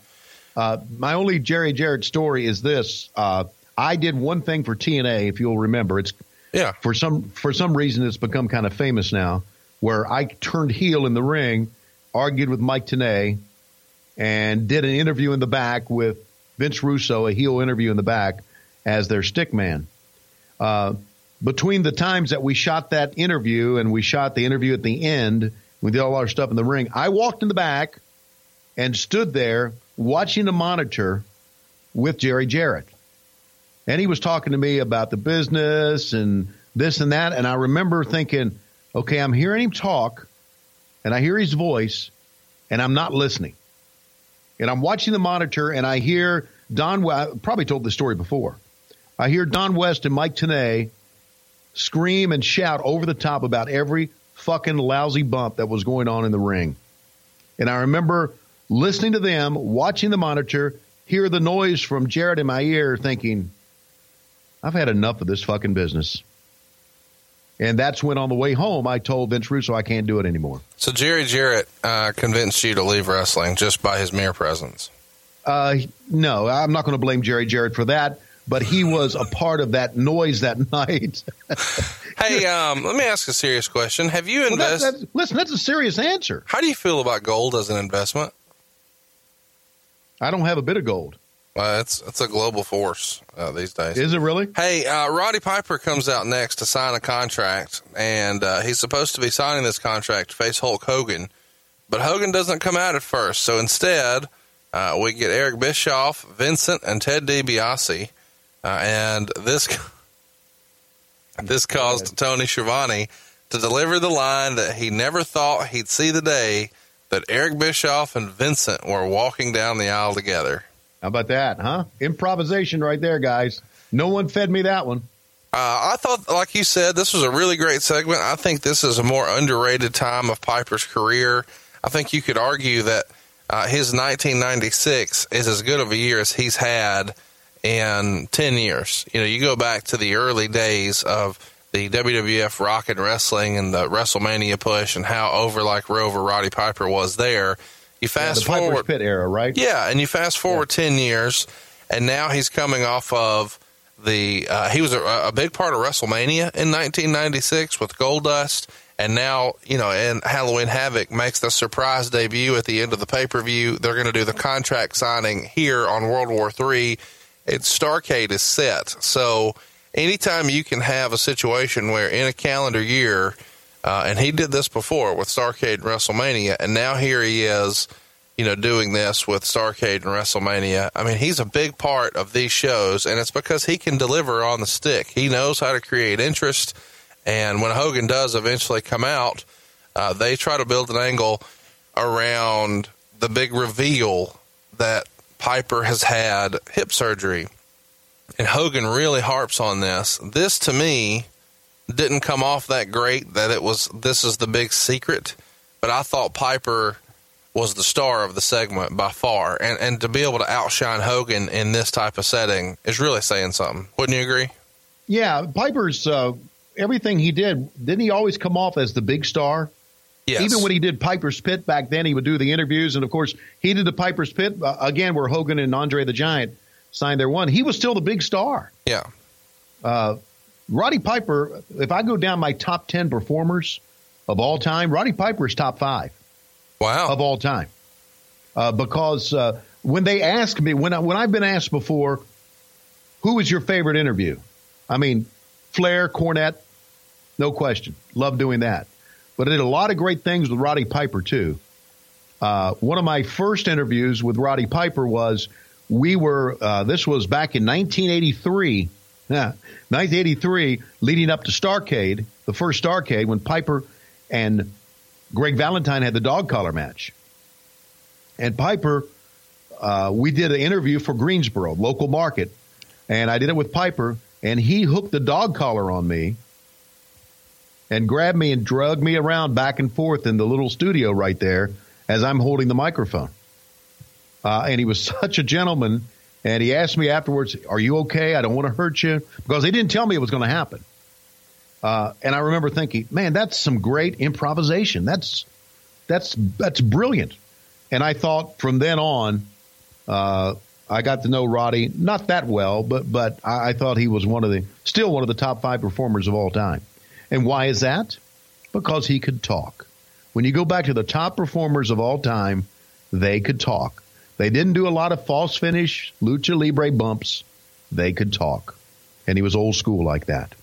Uh, my only Jerry Jarrett story is this. Uh, I did one thing for TNA, if you'll remember. It's Yeah. for some for some reason it's become kind of famous now, where I turned heel in the ring, argued with Mike Tenay, and did an interview in the back with Vince Russo, a heel interview in the back as their stick man. Uh, between the times that we shot that interview and we shot the interview at the end, we did all our stuff in the ring. I walked in the back and stood there watching the monitor with Jerry Jarrett. And he was talking to me about the business and this and that. And I remember thinking, okay, I'm hearing him talk and I hear his voice and I'm not listening. And I'm watching the monitor and I hear Don, I probably told this story before. I hear Don West and Mike Tenay scream and shout over the top about every fucking lousy bump that was going on in the ring. And I remember listening to them, watching the monitor, hear the noise from Jarrett in my ear, thinking, I've had enough of this fucking business. And that's when on the way home, I told Vince Russo I can't do it anymore. So Jerry Jarrett uh, convinced you to leave wrestling just by his mere presence. Uh, no, I'm not going to blame Jerry Jarrett for that, but he was a part of that noise that *laughs* night. Hey, um, let me ask a serious question. Have you Well, invested? that's, listen, that's a serious answer. How do you feel about gold as an investment? I don't have a bit of gold. Uh, it's it's a global force uh, these days. Is it really? Hey, uh, Roddy Piper comes out next to sign a contract, and uh, he's supposed to be signing this contract to face Hulk Hogan, but Hogan doesn't come out at first. So instead, uh, we get Eric Bischoff, Vincent, and Ted DiBiase, uh, and this *laughs* this caused Tony Schiavone to deliver the line that he never thought he'd see the day that Eric Bischoff and Vincent were walking down the aisle together. How about that, huh? Improvisation right there, guys. No one fed me that one. Uh, I thought, like you said, this was a really great segment. I think this is a more underrated time of Piper's career. I think you could argue that uh, his 1996 is as good of a year as he's had in 10 years. You know, you go back to the early days of the WWF Rock and Wrestling and the WrestleMania push and how over like Rover Roddy Piper was there. You fast yeah, the forward. Pit era, right? Yeah, and you fast forward yeah. 10 years, and now he's coming off of the. Uh, he was a, a, big part of WrestleMania in 1996 with Goldust, and now, you know, and Halloween Havoc makes the surprise debut at the end of the pay per view. They're going to do the contract signing here on World War Three, It's Starcade is set. So anytime you can have a situation where in a calendar year, uh, and he did this before with Starcade and WrestleMania, and now here he is, you know, doing this with Starcade and WrestleMania. I mean, he's a big part of these shows, and it's because he can deliver on the stick. He knows how to create interest, and when Hogan does eventually come out, uh, they try to build an angle around the big reveal that Piper has had hip surgery. And Hogan really harps on this. This to me didn't come off that great that it was this is the big secret, but I thought Piper was the star of the segment by far. And and to be able to outshine Hogan in this type of setting is really saying something. Wouldn't you agree? Yeah, Piper's uh, everything he did, didn't he always come off as the big star? Yes. Even when he did Piper's Pit back then, he would do the interviews, and of course, he did the Piper's Pit uh, again, where Hogan and Andre the Giant signed their one. He was still the big star. Yeah. Uh, Roddy Piper, if I go down my top 10 performers of all time, Roddy Piper is top five. Wow. Of all time. Uh, because uh, when they ask me, when, I, when I've been asked before, who was your favorite interview? I mean, Flair, Cornette, no question. Love doing that. But I did a lot of great things with Roddy Piper, too. Uh, one of my first interviews with Roddy Piper was we were, uh, this was back in 1983. Yeah, 1983, leading up to Starcade, the first Starcade, when Piper and Greg Valentine had the dog collar match. And Piper, uh, we did an interview for Greensboro, local market, and I did it with Piper, and he hooked the dog collar on me and grabbed me and drug me around back and forth in the little studio right there as I'm holding the microphone. Uh, and he was *laughs* such a gentleman. And he asked me afterwards, "Are you okay? I don't want to hurt you," because they didn't tell me it was going to happen. Uh, and I remember thinking, "Man, that's some great improvisation. That's that's that's brilliant." And I thought from then on, uh, I got to know Roddy not that well, but but I, I thought he was one of the still one of the top five performers of all time. And why is that? Because he could talk. When you go back to the top performers of all time, they could talk. They didn't do a lot of false finish, lucha libre bumps. They could talk. And he was old school like that.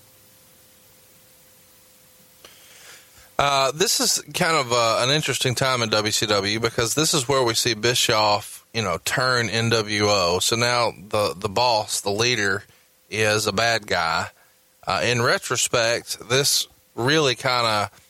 Uh, this is kind of uh, an interesting time in WCW because this is where we see Bischoff, you know, turn NWO. So now the the boss, the leader, is a bad guy. Uh, in retrospect, this really kind of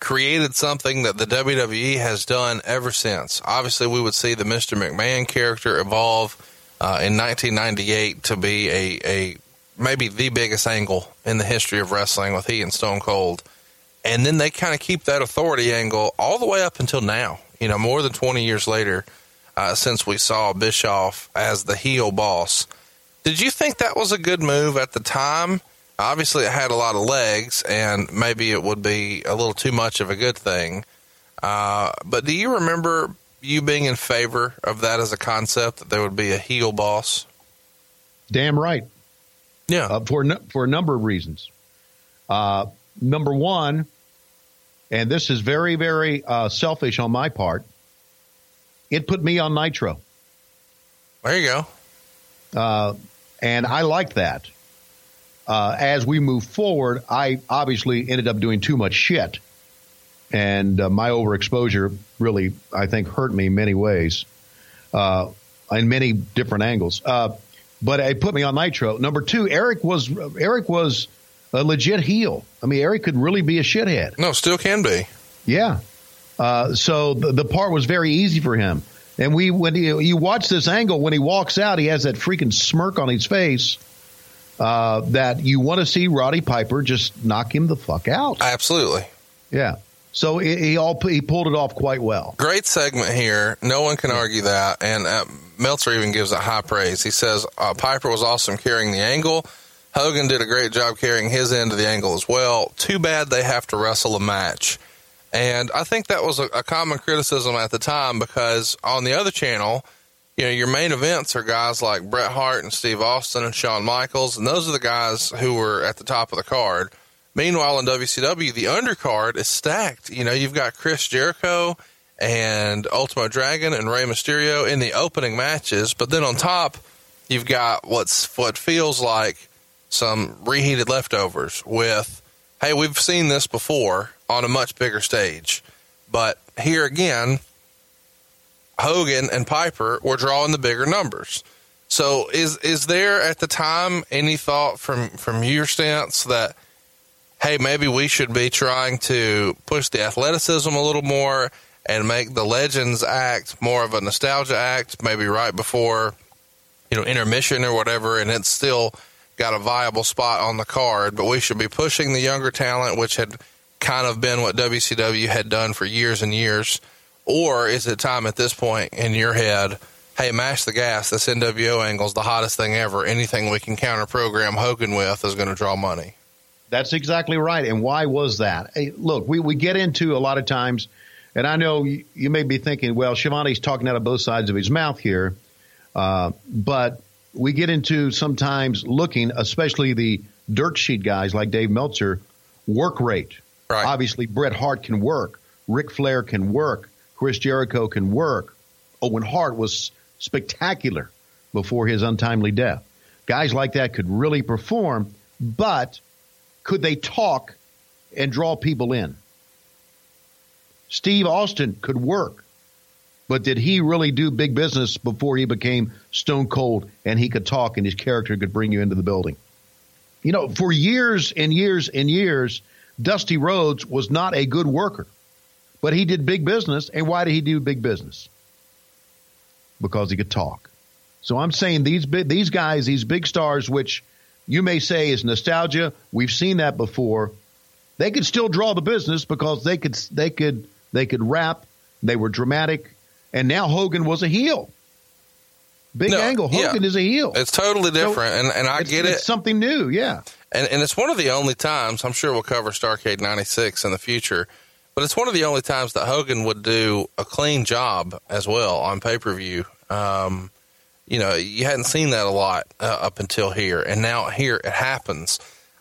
created something that the WWE has done ever since. Obviously, we would see the Mr. McMahon character evolve uh, in 1998 to be a, a maybe the biggest angle in the history of wrestling with he and Stone Cold. And then they kind of keep that authority angle all the way up until now. You know, more than 20 years later, uh, since we saw Bischoff as the heel boss. Did you think that was a good move at the time? Obviously, it had a lot of legs, and maybe it would be a little too much of a good thing. Uh, but do you remember you being in favor of that as a concept that there would be a heel boss? Damn right. Yeah. Uh, for for a number of reasons. Uh, number one, and this is very very uh, selfish on my part. It put me on Nitro. There you go. Uh, and I like that uh, as we move forward, I obviously ended up doing too much shit. And uh, my overexposure really, I think, hurt me in many ways, uh, in many different angles. Uh, but it put me on Nitro. Number two, Eric was Eric was a legit heel. I mean, Eric could really be a shithead. No, still can be. Yeah. Uh, so the, the part was very easy for him. And we, when you, you watch this angle, when he walks out, he has that freaking smirk on his face uh, that you want to see Roddy Piper just knock him the fuck out. Absolutely. Yeah. So he, he all he pulled it off quite well. Great segment here. No one can argue that. And uh, Meltzer even gives it high praise. He says uh, Piper was awesome carrying the angle. Hogan did a great job carrying his end of the angle as well. Too bad they have to wrestle a match. And I think that was a, a common criticism at the time because on the other channel, you know, your main events are guys like Bret Hart and Steve Austin and Shawn Michaels, and those are the guys who were at the top of the card. Meanwhile, in WCW, the undercard is stacked. You know, you've got Chris Jericho and Ultimo Dragon and Rey Mysterio in the opening matches, but then on top, you've got what's what feels like some reheated leftovers with, hey, we've seen this before on a much bigger stage, but here again, Hogan and Piper were drawing the bigger numbers. So is is there at the time any thought from from your stance that hey maybe we should be trying to push the athleticism a little more and make the Legends act more of a nostalgia act maybe right before you know intermission or whatever and it's still got a viable spot on the card but we should be pushing the younger talent which had kind of been what WCW had done for years and years or is it time at this point in your head, hey, mash the gas, this NWO angle is the hottest thing ever. Anything we can counter program Hogan with is going to draw money. That's exactly right. And why was that? Hey, look, we, we get into a lot of times, and I know you, you may be thinking, well, Schiavone's talking out of both sides of his mouth here, uh, but we get into sometimes looking, especially the dirt sheet guys like Dave Meltzer, work rate. Right. Obviously, Bret Hart can work. Ric Flair can work. Chris Jericho can work. Owen Hart was spectacular before his untimely death. Guys like that could really perform, but could they talk and draw people in? Steve Austin could work, but did he really do big business before he became stone cold and he could talk and his character could bring you into the building? You know, for years and years and years, Dusty Rhodes was not a good worker, but he did big business. And why did he do big business? Because he could talk. So I'm saying these big, these guys, these big stars, which you may say is nostalgia. We've seen that before. They could still draw the business because they could they could they could rap. They were dramatic, and now Hogan was a heel. Big No, angle. yeah. Hogan is a heel. It's totally different, and, and I get it. It's something new. Yeah. And, and it's one of the only times, I'm sure we'll cover Starcade 96 in the future, but it's one of the only times that Hogan would do a clean job as well on pay per view. Um, you know, you hadn't seen that a lot uh, up until here, and now here it happens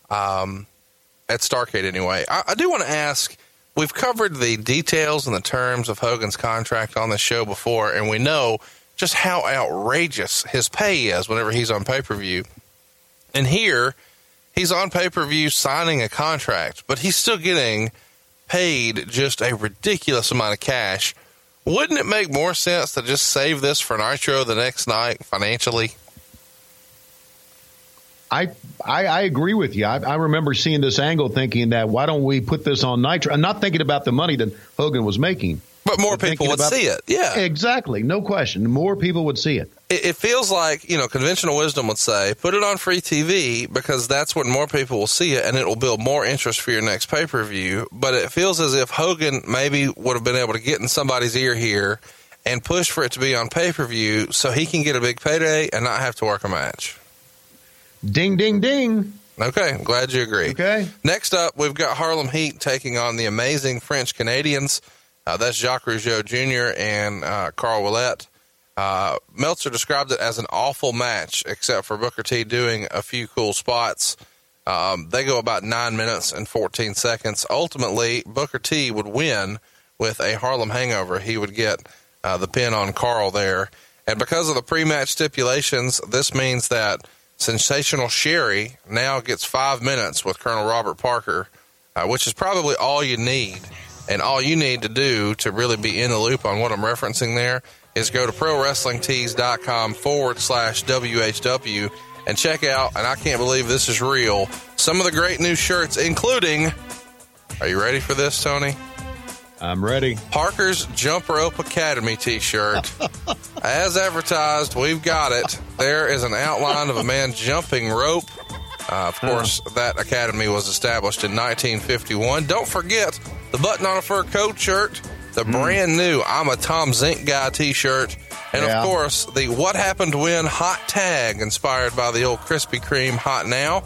um, at Starcade anyway. I, I do want to ask we've covered the details and the terms of Hogan's contract on this show before, and we know just how outrageous his pay is whenever he's on pay per view. And here, he's on pay per view signing a contract, but he's still getting paid just a ridiculous amount of cash. Wouldn't it make more sense to just save this for Nitro the next night financially? I, I I agree with you. I, I remember seeing this angle, thinking that why don't we put this on Nitro? I'm not thinking about the money that Hogan was making. But more people would about- see it. Yeah. Exactly, no question. More people would see it. It, it feels like, you know, conventional wisdom would say, put it on free TV because that's when more people will see it and it will build more interest for your next pay per view. But it feels as if Hogan maybe would have been able to get in somebody's ear here and push for it to be on pay per view so he can get a big payday and not have to work a match. Ding, ding, ding. Okay, I'm glad you agree. Okay. Next up, we've got Harlem Heat taking on the amazing French Canadians. Uh, that's Jacques Rougeau Jr. and uh, Carl Ouellet. Uh, Meltzer described it as an awful match, except for Booker T doing a few cool spots. Um, they go about nine minutes and 14 seconds. Ultimately, Booker T would win with a Harlem hangover. He would get uh, the pin on Carl there. And because of the pre match stipulations, this means that Sensational Sherri now gets five minutes with Colonel Robert Parker, uh, which is probably all you need. And all you need to do to really be in the loop on what I'm referencing there is go to ProWrestlingTees.com forward slash WHW and check out, and I can't believe this is real, some of the great new shirts, including, are you ready for this, Tony? I'm ready. Parker's Jump Rope Academy t shirt. *laughs* As advertised, we've got it. There is an outline of a man jumping rope. Uh, of course, that academy was established in 1951. Don't forget the button on a fur coat shirt, the brand new I'm a Tom Zenk guy t shirt, and Yeah. of course, the What Happened When hot tag inspired by the old Krispy Kreme Hot Now.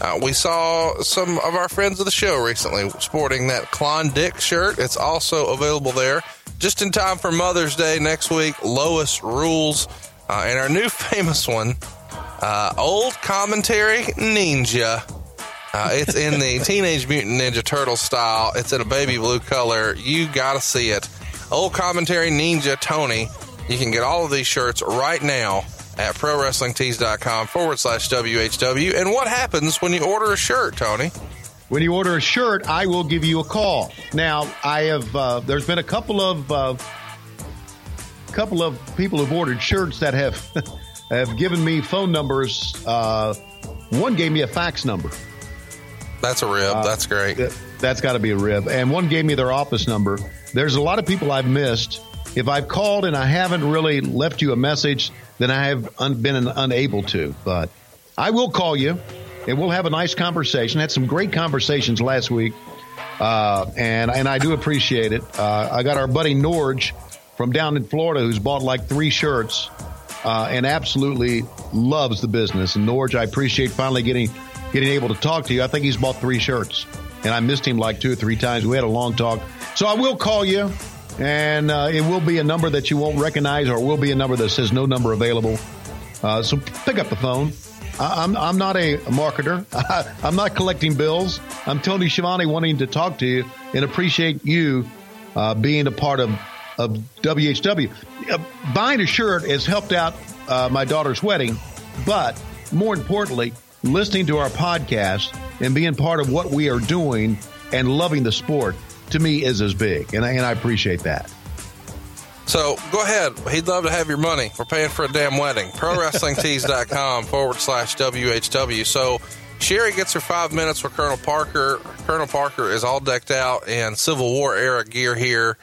Uh, we saw some of our friends of the show recently sporting that Klondike shirt. It's also available there just in time for Mother's Day next week. Lois rules. Uh, and our new *laughs* famous one, uh, Old Commentary Ninja. Uh, it's in the *laughs* Teenage Mutant Ninja Turtle style. It's in a baby blue color. You gotta see it. Old Commentary Ninja Tony. You can get all of these shirts right now at ProWrestlingTees.com forward slash WHW. And what happens when you order a shirt, Tony? When you order a shirt, I will give you a call. Now, I have. Uh, there's been a couple of uh, couple of people who've ordered shirts that have *laughs* have given me phone numbers. Uh, one gave me a fax number. That's a rib. That's great. That- That's got to be a rib. And one gave me their office number. There's a lot of people I've missed. If I've called and I haven't really left you a message, then I have un- been unable to. But I will call you, and we'll have a nice conversation. Had some great conversations last week, uh, and and I do appreciate it. Uh, I got our buddy Norge from down in Florida who's bought like three shirts uh, and absolutely loves the business. And Norge, I appreciate finally getting getting able to talk to you. I think he's bought three shirts, and I missed him like two or three times. We had a long talk, so I will call you, and uh, it will be a number that you won't recognize, or will be a number that says no number available. Uh, so pick up the phone. I, I'm I'm not a marketer. *laughs* I'm not collecting bills. I'm Tony Schiavone wanting to talk to you and appreciate you uh, being a part of of WHW. Uh, buying a shirt has helped out uh, my daughter's wedding, but more importantly, listening to our podcast and being part of what we are doing and loving the sport to me is as big, and I, and I appreciate that. So go ahead. He'd love to have your money. We're paying for a damn wedding. ProWrestlingTees.com *laughs* forward slash WHW. So Sherri gets her five minutes with Colonel Parker. Colonel Parker is all decked out in Civil War era gear here.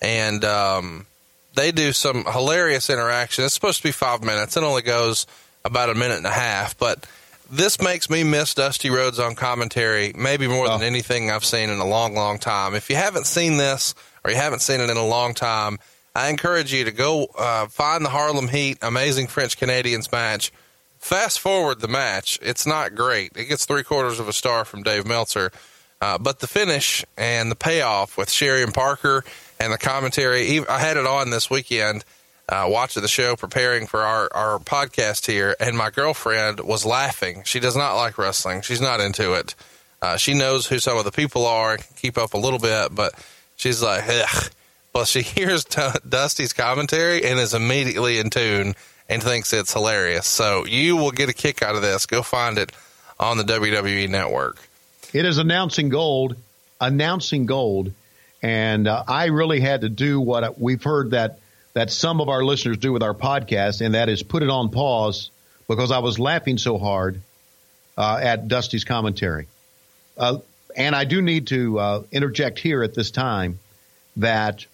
And um, they do some hilarious interaction. It's supposed to be five minutes. It only goes about a minute and a half. But this makes me miss Dusty Rhodes on commentary maybe more than Oh. anything I've seen in a long, long time. If you haven't seen this or you haven't seen it in a long time, I encourage you to go uh, find the Harlem Heat Amazing French Canadians match. Fast forward the match. It's not great. It gets three quarters of a star from Dave Meltzer. Uh, but the finish and the payoff with Sherri and Parker and the commentary, I had it on this weekend, uh, watching the show, preparing for our, our podcast here, and my girlfriend was laughing. She does not like wrestling. She's not into it. Uh, she knows who some of the people are and can keep up a little bit, but she's like, ugh. Well, she *laughs* hears D- Dusty's commentary and is immediately in tune and thinks it's hilarious. So you will get a kick out of this. Go find it on the WWE network. It is announcing gold, announcing gold, and uh, I really had to do what we've heard that that some of our listeners do with our podcast, and that is put it on pause because I was laughing so hard uh, at Dusty's commentary. Uh, and I do need to uh, interject here at this time that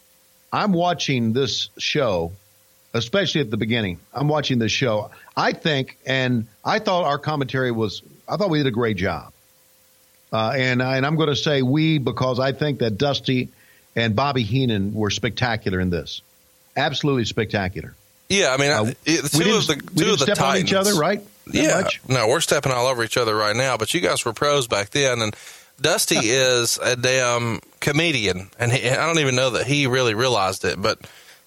I'm watching this show, especially at the beginning. I'm watching this show. I think, and I thought our commentary was, I thought we did a great job. Uh, and, and I'm going to say we because I think that Dusty and Bobby Heenan were spectacular in this. Absolutely spectacular. Yeah, I mean, Uh, it- two we didn't, of the two we didn't of the step on each other, right? That Yeah, much? no, we're stepping all over each other right now. But you guys were pros back then, and Dusty *laughs* is a damn comedian, and he, I don't even know that he really realized it. But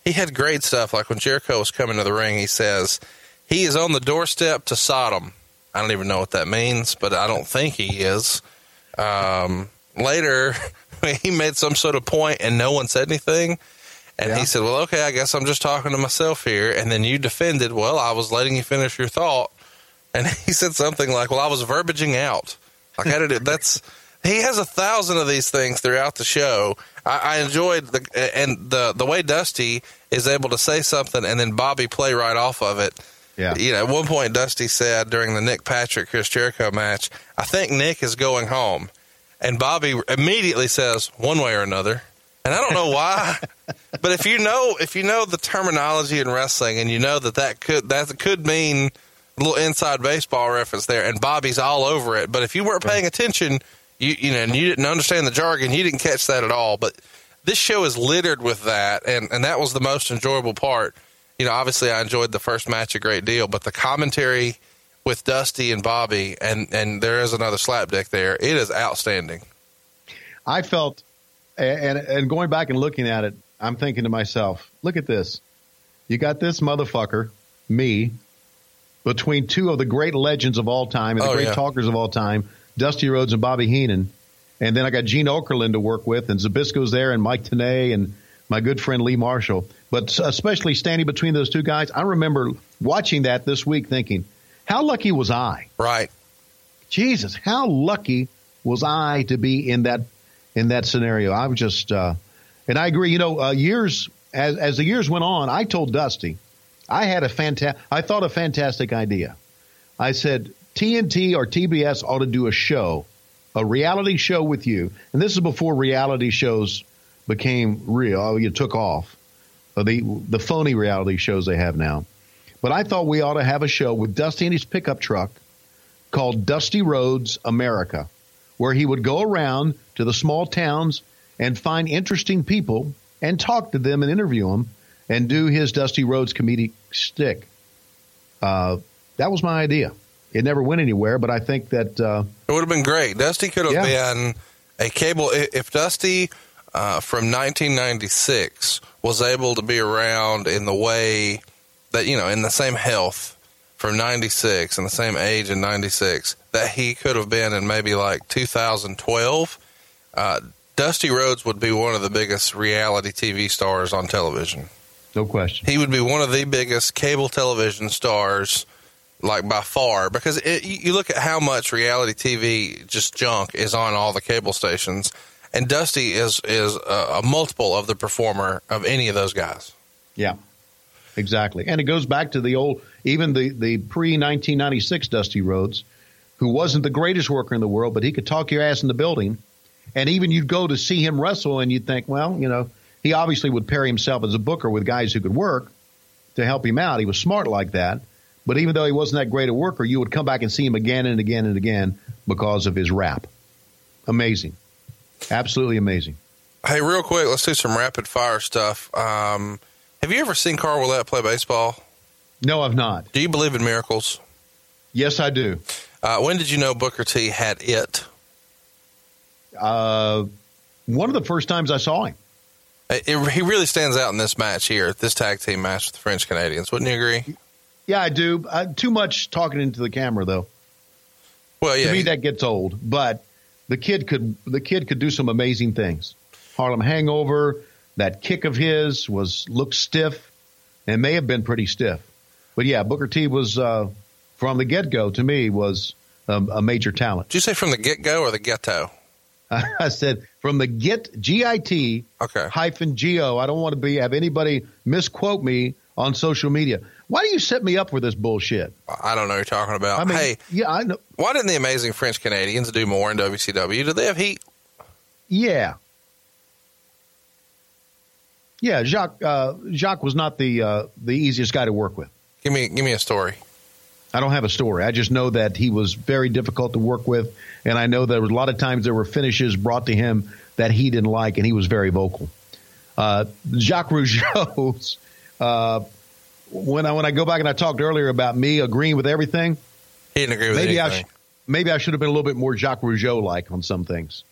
he had great stuff. Like when Jericho was coming to the ring, he says he is on the doorstep to Sodom. I don't even know what that means, but I don't think he is. Um, later, *laughs* he made some sort of point, and no one said anything. And Yeah. he said, "Well, okay, I guess I'm just talking to myself here." And then you defended, "Well, I was letting you finish your thought." And *laughs* he said something like, "Well, I was verbaging out." Like I did. That's he has a thousand of these things throughout the show. I, I enjoyed the and the the way Dusty is able to say something and then Bobby play right off of it. Yeah. You know, at one point, Dusty said during the Nick Patrick Chris Jericho match, I think Nick is going home. And Bobby immediately says, one way or another. And I don't know why, *laughs* but if you know if you know the terminology in wrestling and you know that that could that could mean a little inside baseball reference there, and Bobby's all over it. But if you weren't paying attention, you you know, and you didn't understand the jargon, you didn't catch that at all. But this show is littered with that, and and that was the most enjoyable part. You know, obviously I enjoyed the first match a great deal, but the commentary with Dusty and Bobby, and and there is another slapdick there. It is outstanding. I felt, and and going back and looking at it, I'm thinking to myself, look at this. You got this motherfucker, me, between two of the great legends of all time and the Oh, great yeah. talkers of all time, Dusty Rhodes and Bobby Heenan. And then I got Gene Okerlund to work with, and Zbyszko's there, and Mike Tenay, and my good friend Lee Marshall. But especially standing between those two guys, I remember watching that this week thinking, how lucky was I? Right. Jesus, how lucky was I to be in that in that scenario? I was just, uh, and I agree. You know, uh, years as as the years went on, I told Dusty, I had a fantastic, I thought a fantastic idea. I said TNT or TBS ought to do a show, a reality show with you, and this is before reality shows became real. Oh, you took off. Uh, the the phony reality shows they have now. But I thought we ought to have a show with Dusty in his pickup truck called Dusty Roads America, where he would go around to the small towns and find interesting people and talk to them and interview them and do his Dusty Rhodes comedic stick. Uh, that was my idea. It never went anywhere, but I think that uh, It would have been great. Dusty could have Yeah. been a cable. If Dusty uh, from 1996 was able to be around in the way that, you know, in the same health from 96 and the same age in 96 that he could have been in maybe like 2012, uh, Dusty Rhodes would be one of the biggest reality TV stars on television. no question. He would be one of the biggest cable television stars, like by far, because it, you look at how much reality TV just junk is on all the cable stations, and Dusty is is a, a multiple of the performer of any of those guys. Yeah, exactly. And it goes back to the old, even the, the pre 1996 Dusty Rhodes, who wasn't the greatest worker in the world, but he could talk your ass in the building. And even you'd go to see him wrestle and you'd think, well, you know, he obviously would pair himself as a booker with guys who could work to help him out. He was smart like that. But even though he wasn't that great a worker, you would come back and see him again and again and again because of his rap. Amazing. Absolutely amazing. Hey, real quick, let's do some rapid fire stuff. Um, have you ever seen Carl Ouellet play baseball? No, I've not. Do you believe in miracles? Yes, I do. Uh, when did you know Booker T had it? Uh, one of the first times I saw him. It, it- he really stands out in this match here, this tag team match with the French Canadians. Wouldn't you agree? Yeah, I do. Uh, too much talking into the camera, though. Well, yeah. to me, he- that gets old. But the kid could the kid could do some amazing things. Harlem Hangover, that kick of his was looked stiff, and may have been pretty stiff. But yeah, Booker T was uh, from the get go to me was um, a major talent. Did you say from the get go or the ghetto? *laughs* I said from the get G I T Okay. hyphen G O. I don't want to be have anybody misquote me on social media. Why do you set me up for this bullshit? I don't know what you're talking about. I mean, hey, yeah, I know. why didn't the amazing French Canadians do more in WCW? Do they have heat? Yeah. Yeah, Jacques uh, Jacques was not the uh, the easiest guy to work with. Give me give me a story. I don't have a story. I just know that he was very difficult to work with, and I know there was a lot of times there were finishes brought to him that he didn't like, and he was very vocal. Uh, Jacques Rougeau's, uh, when I when I go back and I talked earlier about me agreeing with everything, He didn't agree with maybe I anything. sh- maybe I should have been a little bit more Jacques Rougeau like on some things.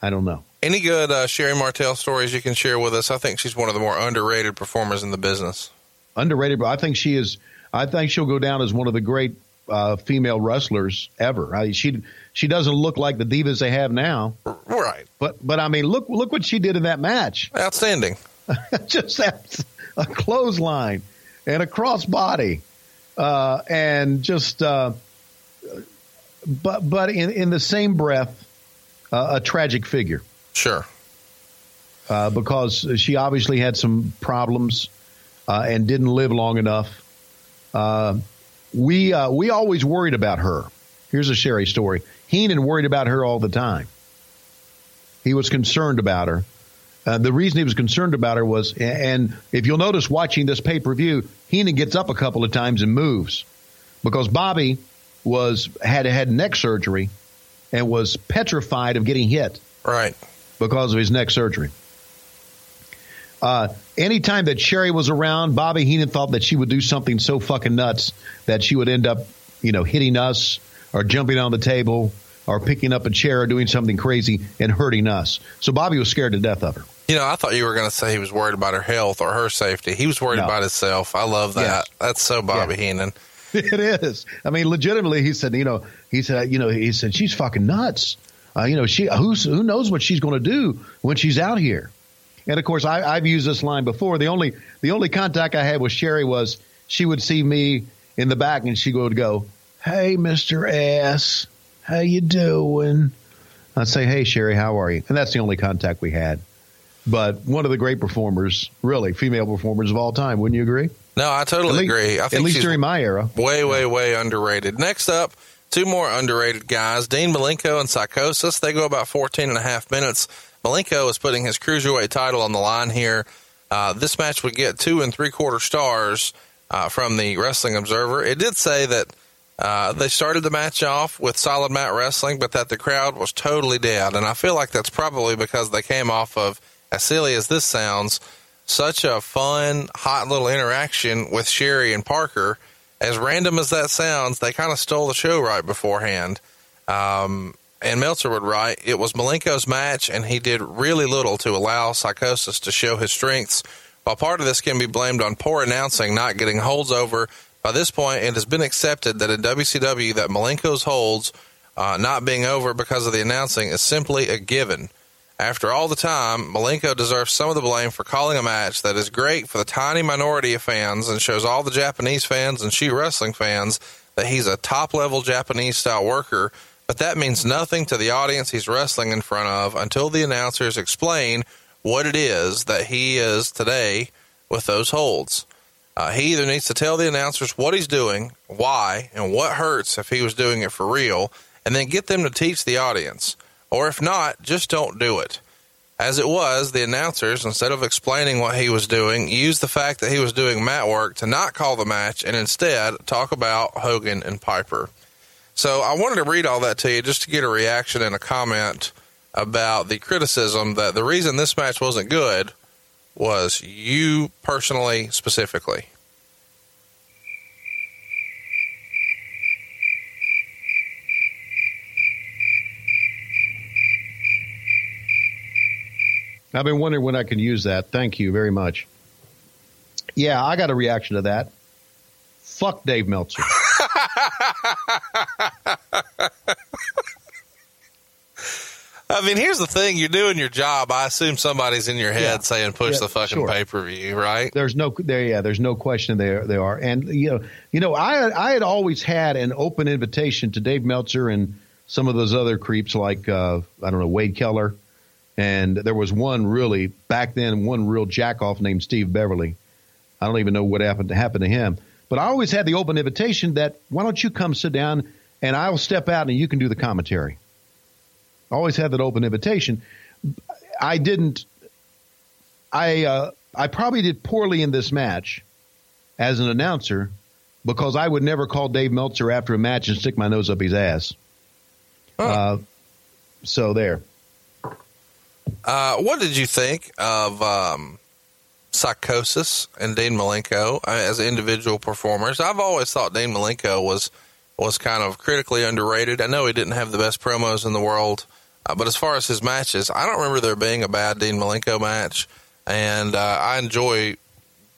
I don't know. Any good uh, Sherri Martel stories you can share with us? I think she's one of the more underrated performers in the business. underrated, but I think she is. I think she'll go down as one of the great uh, female wrestlers ever. I, she she doesn't look like the divas they have now, Right. but but I mean, look look what she did in that match. Outstanding. *laughs* Just that a clothesline and a cross body, uh, and just uh, but but in in the same breath, uh, a tragic figure. Sure. uh, because she obviously had some problems uh, and didn't live long enough. Uh, we uh, we always worried about her. Here's a Sherri story. Heenan worried about her all the time. He was concerned about her. Uh, the reason he was concerned about her was, and if you'll notice watching this pay per view, Heenan gets up a couple of times and moves because Bobby was had had neck surgery and was petrified of getting hit Right. Because of his neck surgery. Uh, anytime that Sherri was around, Bobby Heenan thought that she would do something so fucking nuts that she would end up, you know, hitting us or jumping on the table or picking up a chair or doing something crazy and hurting us. So Bobby was scared to death of her. You know, I thought you were going to say he was worried about her health or her safety. He was worried No. about himself. I love that. That's so Bobby Yeah. Heenan. *laughs* It is. I mean, legitimately, he said, you know, he said, you know, he said she's fucking nuts. Uh, you know, she who's who knows what she's going to do when she's out here. And of course, I, I've used this line before. The only the only contact I had with Sherri was she would see me in the back and she would go, "Hey, Mister S, how you doing?" I'd say, "Hey, Sherri, how are you?" And that's the only contact we had. But one of the great performers, really female performers of all time. Wouldn't you agree? No, I totally least- agree. I At least during my era. way, way, way underrated. Next up, two more underrated guys, Dean Malenko and Psychosis. They go about 14 and a half minutes. Malenko is putting his cruiserweight title on the line here. Uh, this match would get two and three quarter stars uh, from the Wrestling Observer. It did say that uh, they started the match off with solid mat wrestling, but that the crowd was totally dead. And I feel like that's probably because they came off of, as silly as this sounds, such a fun, hot little interaction with Sherri and Parker. As random as that sounds, they kind of stole the show right beforehand. Um, and Meltzer would write, it was Malenko's match, and he did really little to allow Psychosis to show his strengths. While part of this can be blamed on poor announcing, not getting holds over, by this point it has been accepted that in WCW that Malenko's holds uh, not being over because of the announcing is simply a given. After all the time, Malenko deserves some of the blame for calling a match that is great for the tiny minority of fans and shows all the Japanese fans and sheet wrestling fans that he's a top level Japanese style worker, but that means nothing to the audience he's wrestling in front of until the announcers explain what it is that he is today with those holds. Uh, he either needs to tell the announcers what he's doing, why, and what hurts if he was doing it for real, and then get them to teach the audience. Or if not, just don't do it. As it was, the announcers, instead of explaining what he was doing, used the fact that he was doing mat work to not call the match and instead talk about Hogan and Piper. So I wanted to read all that to you just to get a reaction and a comment about the criticism that the reason this match wasn't good was you personally, specifically. I've been wondering when I can use that. Thank you very much. Yeah, I got a reaction to that. Fuck Dave Meltzer. *laughs* I mean, here's the thing: you're doing your job. I assume somebody's in your head Yeah. saying, "Push Yeah, the fucking sure. pay per view," right? There's no there. Yeah, there's no question there they are. And you know, you know, I I had always had an open invitation to Dave Meltzer and some of those other creeps like uh, I don't know Wade Keller, and there was one really back then one real jackoff named Steve Beverly. I don't even know what happened to happen to him, but I always had the open invitation that why don't you come sit down and I'll step out and you can do the commentary. I always had that open invitation. I didn't. I uh, I probably did poorly in this match as an announcer because I would never call Dave Meltzer after a match and stick my nose up his ass. Uh, so there. Uh, what did you think of um, Psychosis and Dean Malenko uh, as individual performers? I've always thought Dean Malenko was was kind of critically underrated. I know he didn't have the best promos in the world, uh, but as far as his matches, I don't remember there being a bad Dean Malenko match, and uh, I enjoy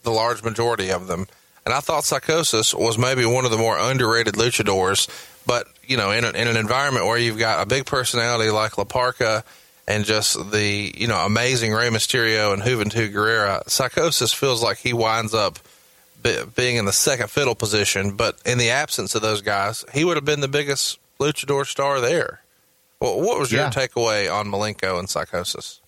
the large majority of them. And I thought Psychosis was maybe one of the more underrated luchadors. But you know, in, a, in an environment where you've got a big personality like La Parca and just the you know amazing Rey Mysterio and Juventud Guerrera, Psychosis feels like he winds up be, being in the second fiddle position. But in the absence of those guys, he would have been the biggest luchador star there. Well, what was your Yeah. takeaway on Malenko and Psychosis?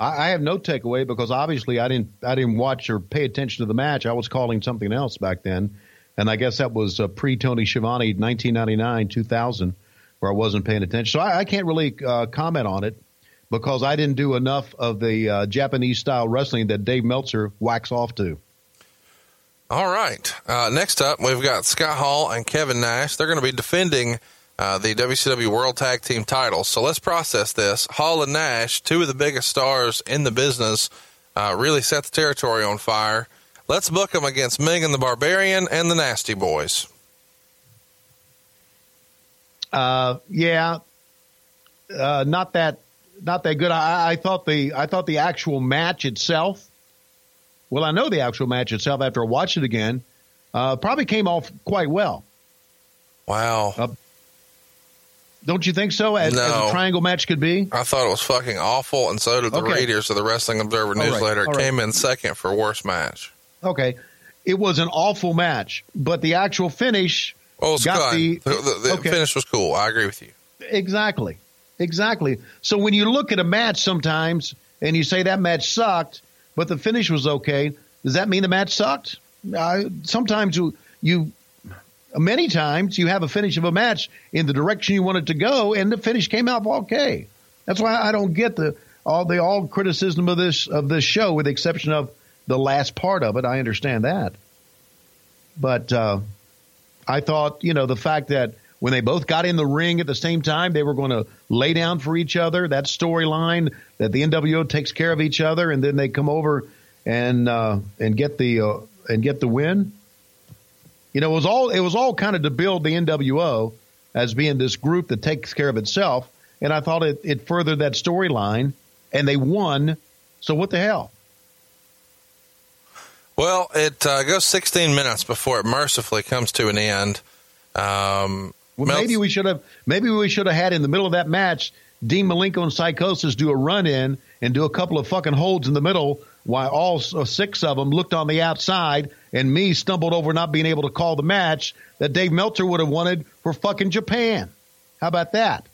I, I have no takeaway because obviously I didn't I didn't watch or pay attention to the match. I was calling something else back then. and I guess that was uh, pre Tony Schiavone, 1999, 2000, where I wasn't paying attention. So I, I can't really uh, comment on it because I didn't do enough of the uh, Japanese style wrestling that Dave Meltzer whacks off to. All right. Uh, next up, we've got Scott Hall and Kevin Nash. They're going to be defending uh, the WCW World Tag Team titles. So let's process this. Hall and Nash, two of the biggest stars in the business, uh, really set the territory on fire. Let's book them against Megan the Barbarian and the Nasty Boys. Uh, yeah, uh, not that, not that good. I, I thought the, I thought the actual match itself. Well, I know the actual match itself after I watched it again. Uh, probably came off quite well. Wow. Uh, don't you think so? As, No. as a triangle match could be. I thought it was fucking awful, and so did the Okay. readers of the Wrestling Observer right, newsletter. It all right. came in second for worst match. Okay, it was an awful match, but the actual finish Oh, it's got The, the, the okay. finish was cool. I agree with you. Exactly. Exactly. So when you look at a match sometimes and you say that match sucked, but the finish was okay, does that mean the match sucked? Uh, sometimes you, you, many times you have a finish of a match in the direction you want it to go and the finish came out okay. That's why I don't get the, all the, all criticism of this, of this show with the exception of the last part of it. I understand that. But, uh, I thought, you know, the fact that when they both got in the ring at the same time, they were going to lay down for each other. That storyline that the NWO takes care of each other, and then they come over and uh, and get the uh, and get the win. You know, it was all it was all kind of to build the NWO as being this group that takes care of itself, and I thought it, it furthered that storyline, and they won. So what the hell? Well, it uh, goes 16 minutes before it mercifully comes to an end. Um, Well, maybe we should have maybe we should have had in the middle of that match Dean Malenko and Psychosis do a run in and do a couple of fucking holds in the middle while all uh, six of them looked on the outside and me stumbled over not being able to call the match that Dave Meltzer would have wanted for fucking Japan. How about that?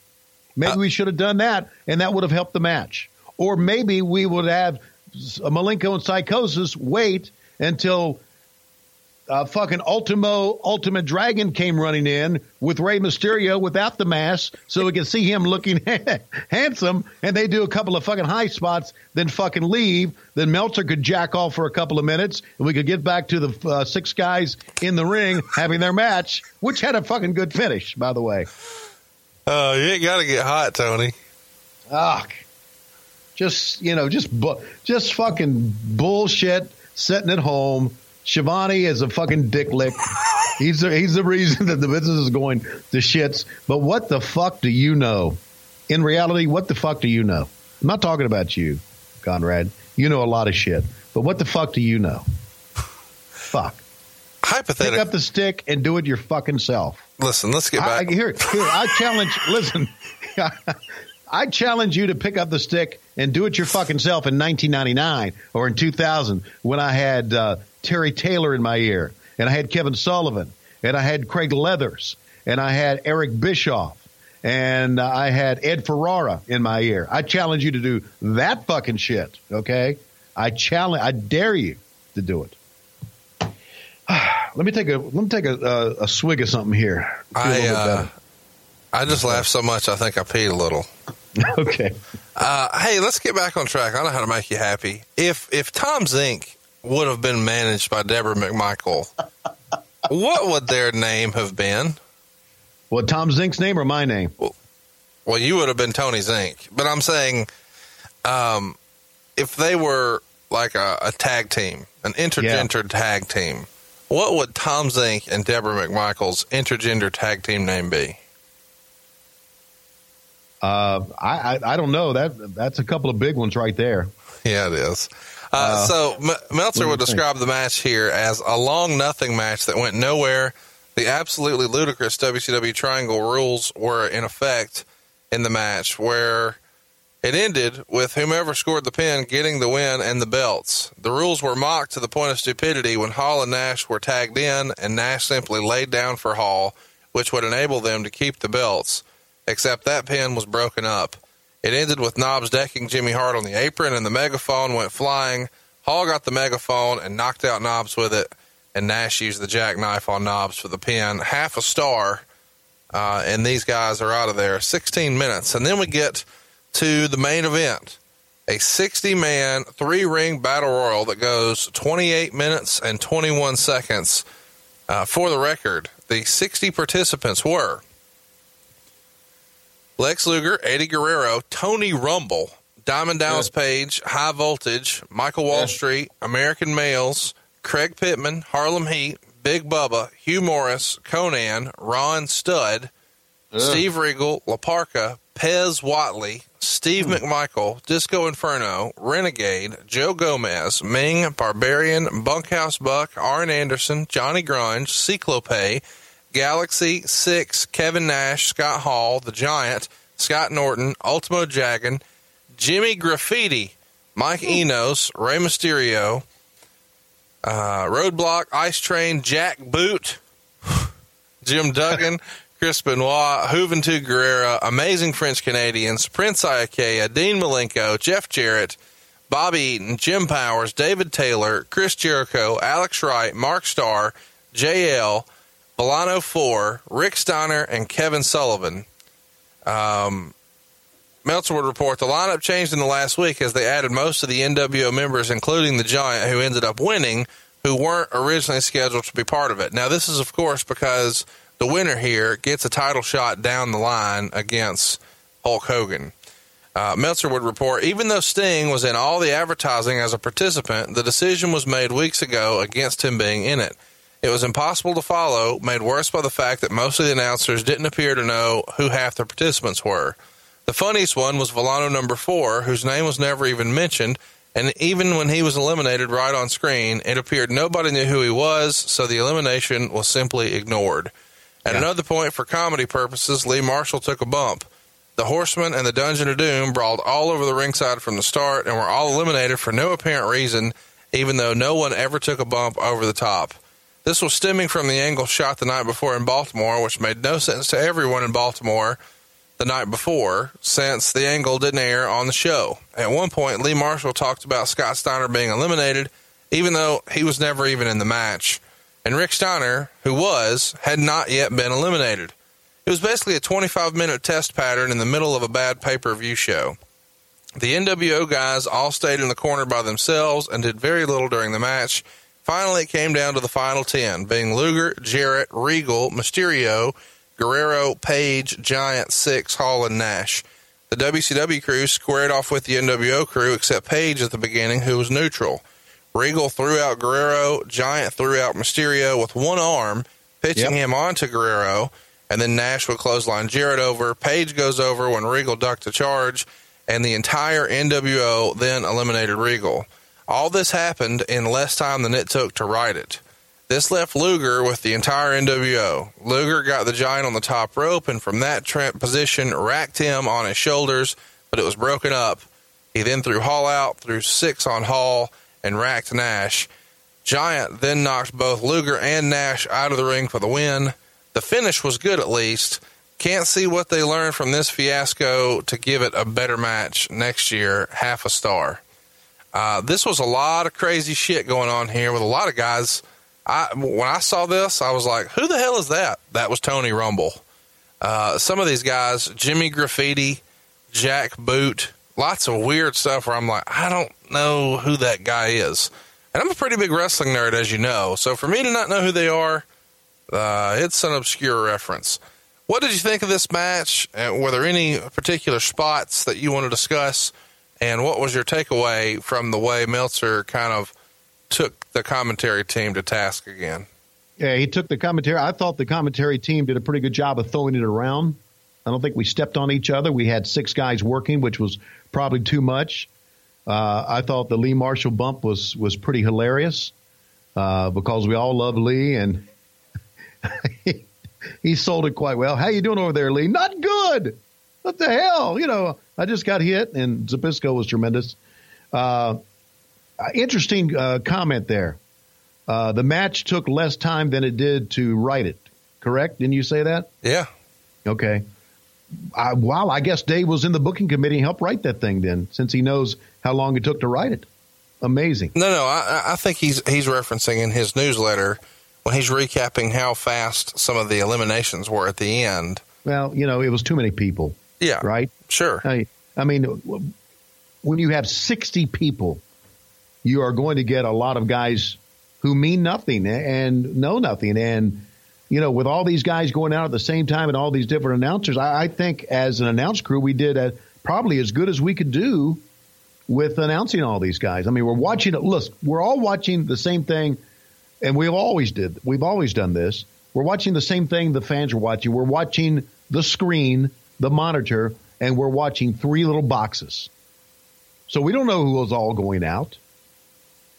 Maybe we should have done that and that would have helped the match. Or maybe we would have Malenko and Psychosis wait until uh, fucking Ultimo Ultimate Dragon came running in with Rey Mysterio without the mask, so we could see him looking *laughs* handsome. And they do a couple of fucking high spots, then fucking leave. Then Meltzer could jack off for a couple of minutes, and we could get back to the uh, six guys in the ring having their match, which had a fucking good finish, by the way. Oh, you ain't got to get hot, Tony. Ah, just you know, just bu- just fucking bullshit. Sitting at home, Schiavone is a fucking dick lick. He's the, he's the reason that the business is going to shits. But what the fuck do you know? In reality, what the fuck do you know? I'm not talking about you, Conrad. You know a lot of shit. But what the fuck do you know? Fuck. Pick up the stick and do it your fucking self. listen, let's get I, I, back. here, here, I challenge. Listen, *laughs* I challenge you to pick up the stick and do it your fucking self in 1999 or in 2000 when I had uh, Terry Taylor in my ear and I had Kevin Sullivan and I had Craig Leathers and I had Eric Bischoff and I had Ed Ferrara in my ear. I challenge you to do that fucking shit. Okay, I challenge. I dare you to do it. *sighs* Let me take a let me take a, a, a swig of something here. I, uh, I just laughed so much, I think I peed a little. *laughs* okay. Uh, hey, let's get back on track. I know how to make you happy. If if Tom Zenk would have been managed by Debra McMichael, what would their name have been? What Tom Zenk's name or my name? Well, you would have been Tony Zenk, but I'm saying, um, if they were like a, a tag team, an intergender tag team, what would Tom Zenk and Debra McMichael's intergender tag team name be? Uh, I, I I don't know. That that's a couple of big ones right there. Yeah, it is. Uh, so M- Meltzer would describe the match here as a long nothing match that went nowhere. The absolutely ludicrous WCW Triangle rules were in effect in the match, where it ended with whomever scored the pin getting the win and the belts. The rules were mocked to the point of stupidity when Hall and Nash were tagged in, and Nash simply laid down for Hall, which would enable them to keep the belts. Except that pin was broken up. It ended with Knobs decking Jimmy Hart on the apron, and the megaphone went flying. Hall got the megaphone and knocked out Knobs with it. and Nash used the jackknife on Knobs for the pin. Half a star, uh, and these guys are out of there. 16 minutes. And then we get to the main event a 60 man, three ring battle royal that goes 28 minutes and 21 seconds. Uh, for the record, the 60 participants were Lex Luger, Eddie Guerrero, Tony Rumble, Diamond Dallas Page, High Voltage, Michael Wall Street, American Males, Craig Pittman, Harlem Heat, Big Bubba, Hugh Morrus, Conan, Ron Studd, Steve Regal, La Parca, Pez Whatley, Steve hmm. McMichael, Disco Inferno, Renegade, Joe Gomez, Meng, Barbarian, Bunkhouse Buck, Arn Anderson, Johnny Grunge, Cyclope, Galaxy, Six, Kevin Nash, Scott Hall, The Giant, Scott Norton, Ultimo Dragon, Jimmy Graffiti, Mike Enos, Rey Mysterio, uh, Roadblock, Ice Train, Jack Boot, *sighs* Jim Duggan, *laughs* Chris Benoit, Juventud Guerrera, Amazing French Canadians, Prince Iaukea, Dean Malenko, Jeff Jarrett, Bobby Eaton, Jim Powers, David Taylor, Chris Jericho, Alex Wright, Mark Starr, JL, Villano 4, Rick Steiner, and Kevin Sullivan. Um, Meltzer would report the lineup changed in the last week as they added most of the NWO members, including the Giant, who ended up winning, who weren't originally scheduled to be part of it. Now, this is, of course, because the winner here gets a title shot down the line against Hulk Hogan. Uh, Meltzer would report, even though Sting was in all the advertising as a participant, the decision was made weeks ago against him being in it. It was impossible to follow, made worse by the fact that most of the announcers didn't appear to know who half the participants were. The funniest one was Villano number four, whose name was never even mentioned, and even when he was eliminated right on screen, it appeared nobody knew who he was, so the elimination was simply ignored. At Yeah. another point, for comedy purposes, Lee Marshall took a bump. The Horsemen and the Dungeon of Doom brawled all over the ringside from the start and were all eliminated for no apparent reason, even though no one ever took a bump over the top. This was stemming from the angle shot the night before in Baltimore, which made no sense to everyone in Baltimore the night before, since the angle didn't air on the show. At one point, Lee Marshall talked about Scott Steiner being eliminated, even though he was never even in the match. And Rick Steiner, who was, had not yet been eliminated. It was basically a 25 minute test pattern in the middle of a bad pay per view show. The NWO guys all stayed in the corner by themselves and did very little during the match. Finally, it came down to the final 10, being Luger, Jarrett, Regal, Mysterio, Guerrero, Page, Giant, Six, Hall, and Nash. The WCW crew squared off with the NWO crew, except Page at the beginning, who was neutral. Regal threw out Guerrero, Giant threw out Mysterio with one arm, pitching Yep. him onto Guerrero, and then Nash would clothesline Jarrett over. Page goes over when Regal ducked the charge, and the entire NWO then eliminated Regal. All this happened in less time than it took to write it. This left Luger with the entire NWO. Luger got the giant on the top rope, and from that position, racked him on his shoulders, but it was broken up. He then threw Hall out, threw six on Hall, and racked Nash. Giant then knocked both Luger and Nash out of the ring for the win. The finish was good at least. Can't see what they learned from this fiasco to give it a better match next year. Half a star. Uh, this was a lot of crazy shit going on here with a lot of guys. I when I saw this, I was like, "Who the hell is that?" That was Tony Rumble. Uh, some of these guys, Jimmy Graffiti, Jack Boot, lots of weird stuff where I'm like, I don't know who that guy is. And I'm a pretty big wrestling nerd, as you know. So for me to not know who they are, uh, it's an obscure reference. What did you think of this match? Uh, were there any particular spots that you want to discuss? And what was your takeaway from the way Meltzer kind of took the commentary team to task again? Yeah, he took the commentary. I thought the commentary team did a pretty good job of throwing it around. I don't think we stepped on each other. We had six guys working, which was probably too much. Uh, I thought the Lee Marshall bump was was pretty hilarious uh, because we all love Lee, and *laughs* he sold it quite well. How you doing over there, Lee? Not good. What the hell? You know, I just got hit, and Zbyszko was tremendous. Uh, interesting uh, comment there. Uh, the match took less time than it did to write it. Correct? Didn't you say that? Yeah. Okay. I, wow, I guess Dave was in the booking committee and helped write that thing then, since he knows how long it took to write it. amazing. No, no, I, I think he's he's referencing in his newsletter when he's recapping how fast some of the eliminations were at the end. Well, you know, it was too many people, Yeah, right? Sure. I, I mean, when you have 60 people, you are going to get a lot of guys who mean nothing and know nothing. And, you know, with all these guys going out at the same time and all these different announcers, I, I think as an announce crew, we did a, probably as good as we could do with announcing all these guys. I mean, we're watching it. Look, we're all watching the same thing, and we've always did. We've always done this. We're watching the same thing the fans are watching. We're watching the screen, the monitor, and we're watching three little boxes. So we don't know who was all going out.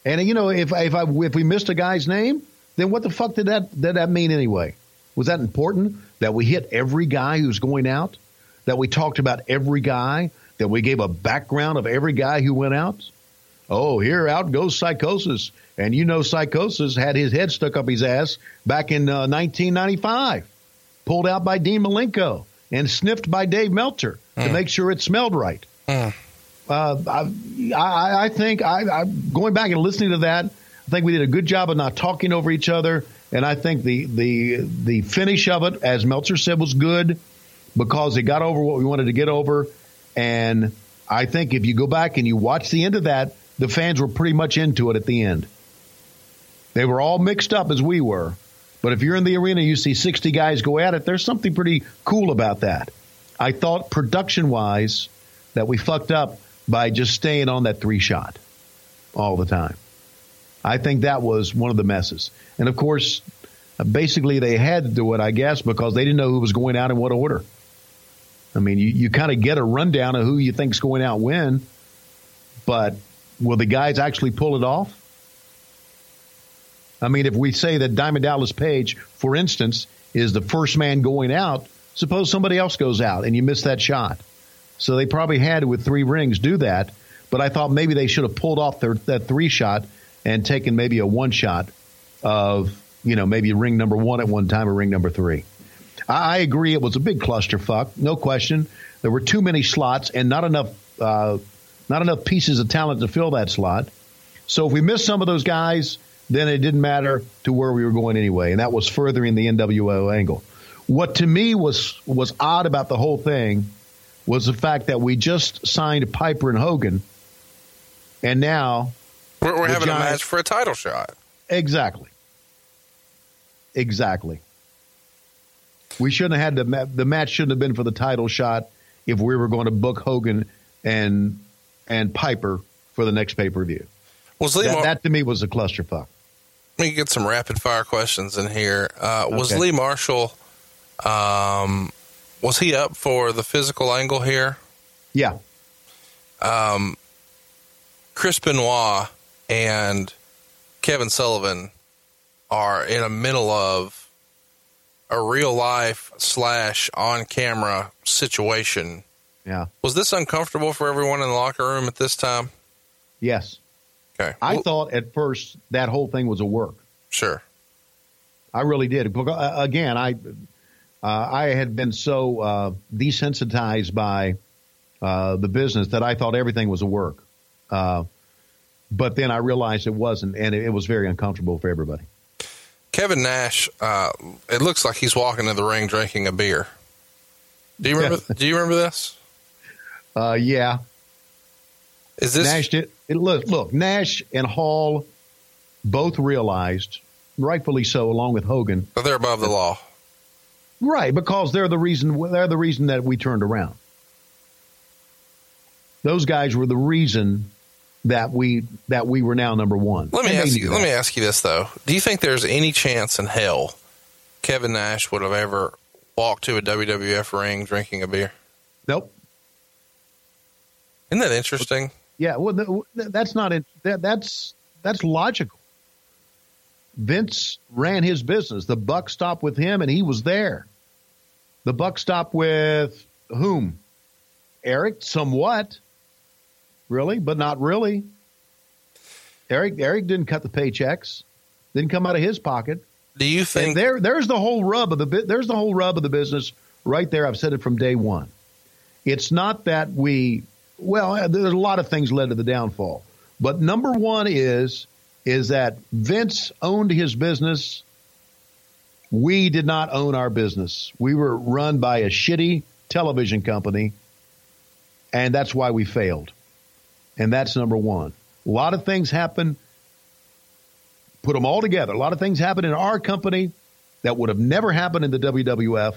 And you know, if if I, if we missed a guy's name, then what the fuck did that did that mean anyway? Was that important that we hit every guy who's going out? That we talked about every guy? That we gave a background of every guy who went out? Oh, here out goes Psychosis, and you know Psychosis had his head stuck up his ass back in uh, 1995, pulled out by Dean Malenko and sniffed by Dave Meltzer to make sure it smelled right. Uh, I, I, I think I, I going back and listening to that, I think we did a good job of not talking over each other, and I think the the the finish of it, as Meltzer said, was good because it got over what we wanted to get over, and I think if you go back and you watch the end of that, the fans were pretty much into it at the end. They were all mixed up as we were, but if you're in the arena, you see 60 guys go at it. There's something pretty cool about that. I thought production wise that we fucked up by just staying on that three shot all the time. I think that was one of the messes. And of course, basically they had to do it, I guess, because they didn't know who was going out in what order. I mean, you, you kind of get a rundown of who you think's going out when, but will the guys actually pull it off? I mean, if we say that Diamond Dallas Page, for instance, is the first man going out, suppose somebody else goes out and you miss that shot. So they probably had with three rings, do that. But I thought maybe they should have pulled off their, that three shot and taken maybe a one shot of, you know, maybe ring number one at one time or ring number three. I, I agree. It was a big clusterfuck, no question. There were too many slots and not enough, uh, not enough pieces of talent to fill that slot. So if we miss some of those guys, then it didn't matter to where we were going anyway, and that was furthering the NWO angle. What to me was was odd about the whole thing was the fact that we just signed Piper and Hogan, and now We're, we're having a match for a title shot. exactly, exactly. We shouldn't have had the the match shouldn't have been for the title shot if we were going to book Hogan and and Piper for the next pay per view. Well, That, Mar- that to me was a clusterfuck. Let me get some rapid fire questions in here. Uh, was Okay. Lee Marshall, um, was he up for the physical angle here? Yeah, Chris Benoit and Kevin Sullivan are in the middle of a real life slash on camera situation. yeah, Was this uncomfortable for everyone in the locker room at this time? yes. Okay. I Well, thought at first that whole thing was a work. sure. I really did. Uh, Again, I uh, I had been so uh, desensitized by uh, the business that I thought everything was a work. Uh, but then I realized it wasn't, and it, it was very uncomfortable for everybody. Kevin Nash, uh, it looks like he's walking to the ring drinking a beer. Do you remember? do you remember this? Uh, yeah, Is this Nash did. It, look, look, Nash and Hall both realized, rightfully so, along with Hogan, That they're above the law? Right, because they're the reason they're the reason that we turned around. Those guys were the reason that we that we were now number one. Let me ask you. Let me ask you this though: Do you think there's any chance in hell Kevin Nash would have ever walked to a WWF ring drinking a beer? Nope. Isn't that interesting? Yeah. Well, that's not it. That, that's that's logical. Vince ran his business. The buck stopped with him, and he was there. The buck stopped with whom? Eric, somewhat. Really, but not really. Eric Eric didn't cut the paychecks. Didn't come out of his pocket. Do you And think? there, there's the whole rub of the bit. There's the whole rub of the business right there. I've said it from day one. It's not that we. Well, there's a lot of things led to the downfall, But number one is is that Vince owned his business. We did not own our business. We were run by a shitty television company, and that's why we failed. And that's number one. A lot of things happen. Put them all together. A lot of things happen in our company that would have never happened in the WWF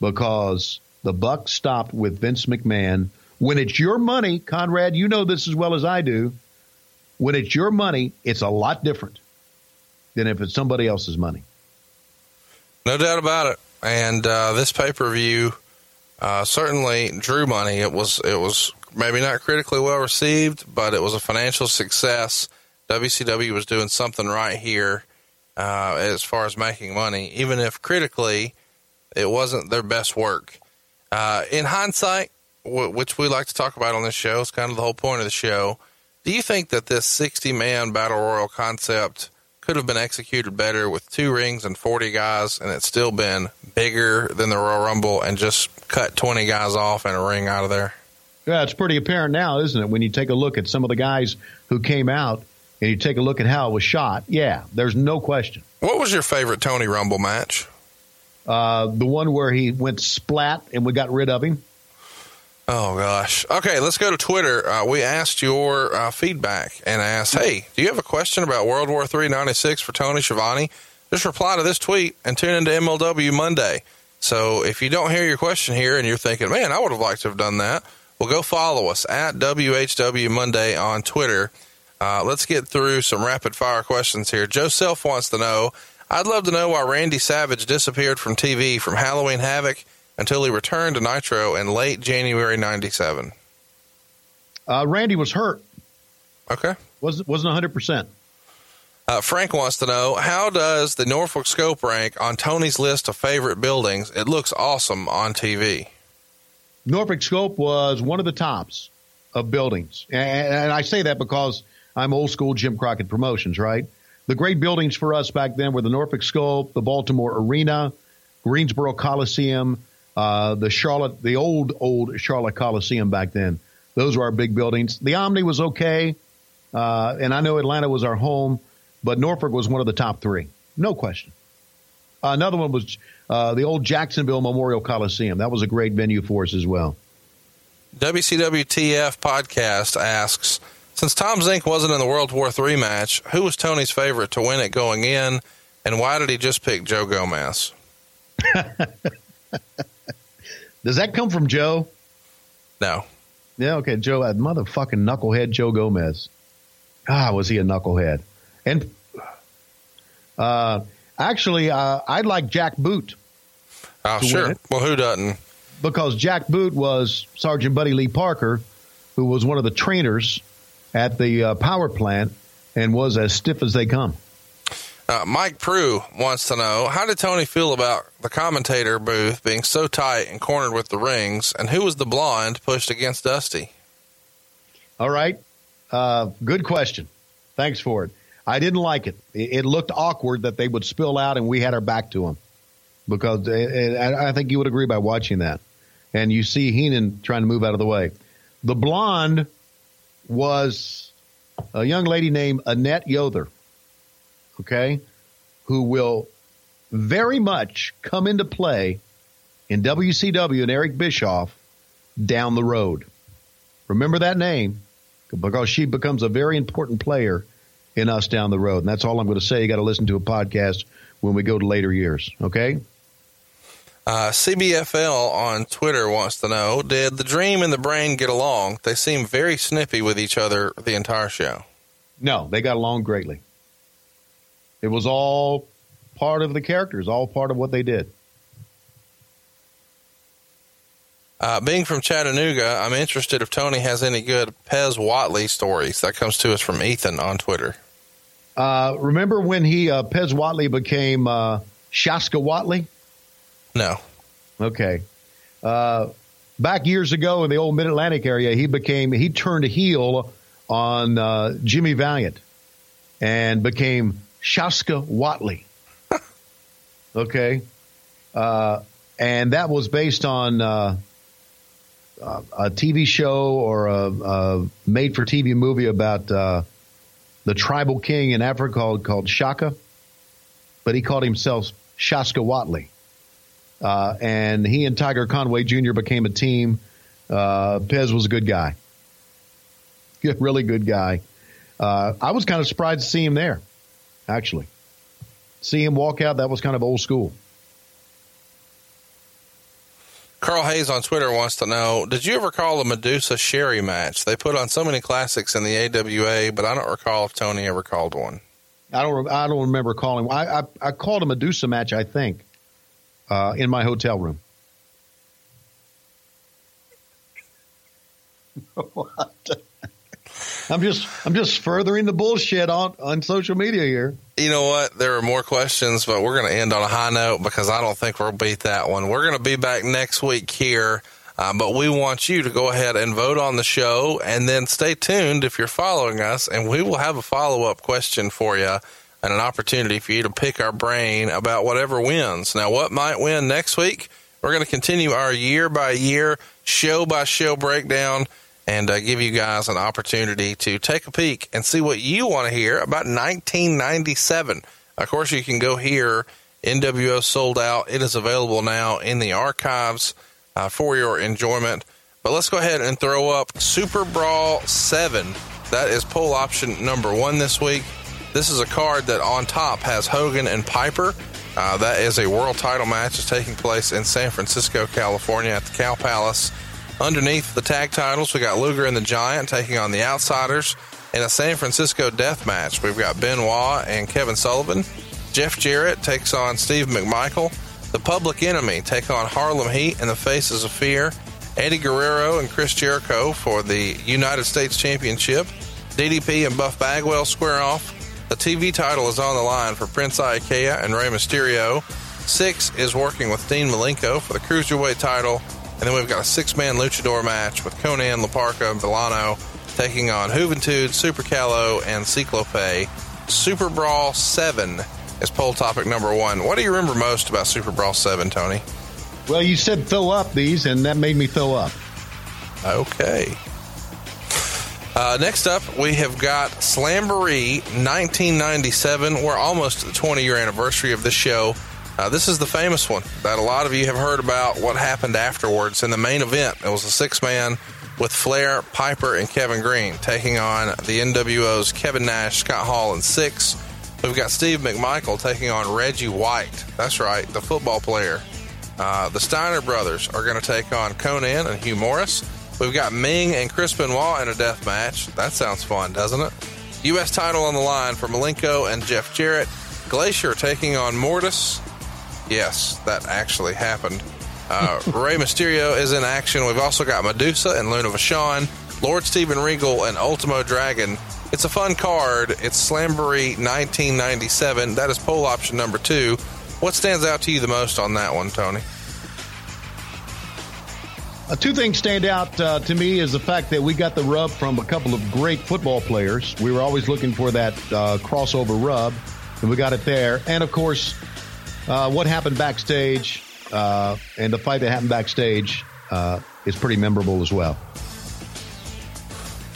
because the buck stopped with Vince McMahon. When it's your money, Conrad, you know this as well as I do. When it's your money, it's a lot different than if it's somebody else's money. No doubt about it. And uh, this pay per view uh, certainly drew money. It was it was maybe not critically well received, but it was a financial success. WCW was doing something right here uh, as far as making money, even if critically it wasn't their best work. Uh, in hindsight, which we like to talk about on this show, it's kind of the whole point of the show. Do you think that this 60 man battle royal concept could have been executed better with two rings and 40 guys and it's still been bigger than the Royal Rumble and just cut 20 guys off and a ring out of there? Yeah, it's pretty apparent now, isn't it? When you take a look at some of the guys who came out and you take a look at how it was shot, yeah, there's no question. What was your favorite Tony Rumble match? Uh, the one where he went splat and we got rid of him. Oh gosh. Okay, let's go to Twitter. Uh, we asked your uh, feedback and asked, "Hey, do you have a question about World War III '96 for Tony Schiavone? Just reply to this tweet and tune into MLW Monday." So if you don't hear your question here and you're thinking, "Man, I would have liked to have done that," well, go follow us at WHW Monday on Twitter. Uh, let's get through some rapid fire questions here. Joe Self wants to know. I'd love to know why Randy Savage disappeared from TV from Halloween Havoc until he returned to Nitro in late January '97. Uh, Randy was hurt. Okay. wasn't wasn't 100. percent Uh, Frank wants to know how does the Norfolk Scope rank on Tony's list of favorite buildings? It looks awesome on TV. Norfolk Scope was one of the tops of buildings, and, and I say that because I'm old school Jim Crockett Promotions, right? The great buildings for us back then were the Norfolk Scope, the Baltimore Arena, Greensboro Coliseum, uh, the Charlotte, the old old Charlotte Coliseum back then. Those were our big buildings. The Omni was okay, uh, and I know Atlanta was our home, but Norfolk was one of the top three, no question. Uh, another one was uh, the old Jacksonville Memorial Coliseum. That was a great venue for us as well. WCWTF podcast asks, since Tom Zenk wasn't in the World War III match, who was Tony's favorite to win it going in, and why did he just pick Joe Gomez? *laughs* Does that come from Joe? No. Yeah, okay, Joe, that motherfucking knucklehead Joe Gomez. Ah, was he a knucklehead? And uh, actually, uh, I'd like Jack Boot Oh, sure. Well, who doesn't? because Jack Boot was Sergeant Buddy Lee Parker, who was one of the trainers at the uh, power plant and was as stiff as they come. Uh, Mike Prue wants to know how did Tony feel about the commentator booth being so tight and cornered with the rings, and who was the blonde pushed against Dusty? All right. Uh, good question. Thanks for it. I didn't like it. it. Looked awkward that they would spill out and we had our back to them because uh, I I think you would agree by watching that. And you see Heenan trying to move out of the way. The blonde was a young lady named Annette Yother, okay, who will very much come into play in WCW and Eric Bischoff down the road. Remember that name because she becomes a very important player in us down the road. And that's all I'm going to say. You got to listen to a podcast when we go to later years. Okay. Uh, CBFL on Twitter wants to know Did the dream and the brain get along? They seem very snippy with each other the entire show. No, they got along greatly. It was all part of the characters, all part of what they did. Uh, being from Chattanooga, I'm interested if Tony has any good Pez Whatley stories. That comes to us from Ethan on Twitter. Uh, remember when he, uh, Pez Whatley became, uh, Shaska Whatley? No. Okay. Uh, back years ago in the old Mid Atlantic area, he became he turned a heel on uh, Jimmy Valiant and became Shaska Whatley. okay. Uh, and that was based on uh, uh, a TV show or a, a made for TV movie about uh, the tribal king in Africa called, called Shaka, but he called himself Shaska Whatley. Uh, and he and Tiger Conway Jr. became a team. Uh, Pez was a good guy, *laughs* really good guy. I was kind of surprised to see him there, actually. See him walk out, that was kind of old school. Carl Hayes on Twitter wants to know Did you ever call the Medusa Sherri match? They put on so many classics in the AWA, but I don't recall if Tony ever called one. I don't. I don't remember calling. I I, I called a Medusa match. I think uh, in my hotel room. *laughs* I'm just I'm just furthering the bullshit on on social media here. You know what? There are more questions, but we're going to end on a high note because I don't think we'll beat that one. We're going to be back next week here. Uh, but we want you to go ahead and vote on the show and then stay tuned if you're following us and we will have a follow up question for you and an opportunity for you to pick our brain about whatever wins. Now, what might win next week? We're going to continue our year by year, show by show breakdown and uh, give you guys an opportunity to take a peek and see what you want to hear about 1997. Of course, you can go here. NWO sold out. It is available now in the archives uh, for your enjoyment. But let's go ahead and throw up Super Brawl 7. That is poll option number one this week. This is a card that on top has Hogan and Piper. Uh, that is a world title match. It's taking place in San Francisco, California at the Cow Palace. Underneath the tag titles, we got Luger and the Giant taking on the Outsiders in a San Francisco death match. We've got Benoit and Kevin Sullivan. Jeff Jarrett takes on Steve McMichael. The Public Enemy take on Harlem Heat and the Faces of Fear. Eddie Guerrero and Chris Jericho for the United States Championship. DDP and Buff Bagwell square off. The TV title is on the line for Prince Iaukea and Rey Mysterio. Syxx is working with Dean Malenko for the Cruiserweight title. And then we've got a six man luchador match with Konnan, La Parca, and Villano taking on Juventud, Super Calo, and Ciclope. Super Brawl 7 is poll topic number one. What do you remember most about Super Brawl 7, Tony? Well, you said throw up these, and that made me throw up. Okay. Uh, next up, we have got Slamboree 1997. We're almost at the 20 year anniversary of this show. Uh, this is the famous one that a lot of you have heard about what happened afterwards in the main event. It was a six man with Flair, Piper, and Kevin Greene taking on the NWO's Kevin Nash, Scott Hall, and Syxx. We've got Steve McMichael taking on Reggie White. That's right, the football player. Uh, the Steiner brothers are going to take on Konnan and Hugh Morrus. We've got Meng and Chris Benoit in a death match. That sounds fun, doesn't it? U.S. title on the line for Malenko and Jeff Jarrett. Glacier taking on Mortis. Yes, that actually happened. Uh, *laughs* Rey Mysterio is in action. We've also got Medusa and Luna Vachon, Lord Steven Regal, and Ultimo Dragon. It's a fun card. It's Slamboree 1997. That is poll option number two. What stands out to you the most on that one, Tony? Uh, two things stand out uh, to me is the fact that we got the rub from a couple of great football players. We were always looking for that uh, crossover rub, and we got it there. And of course, uh, what happened backstage uh, and the fight that happened backstage uh, is pretty memorable as well.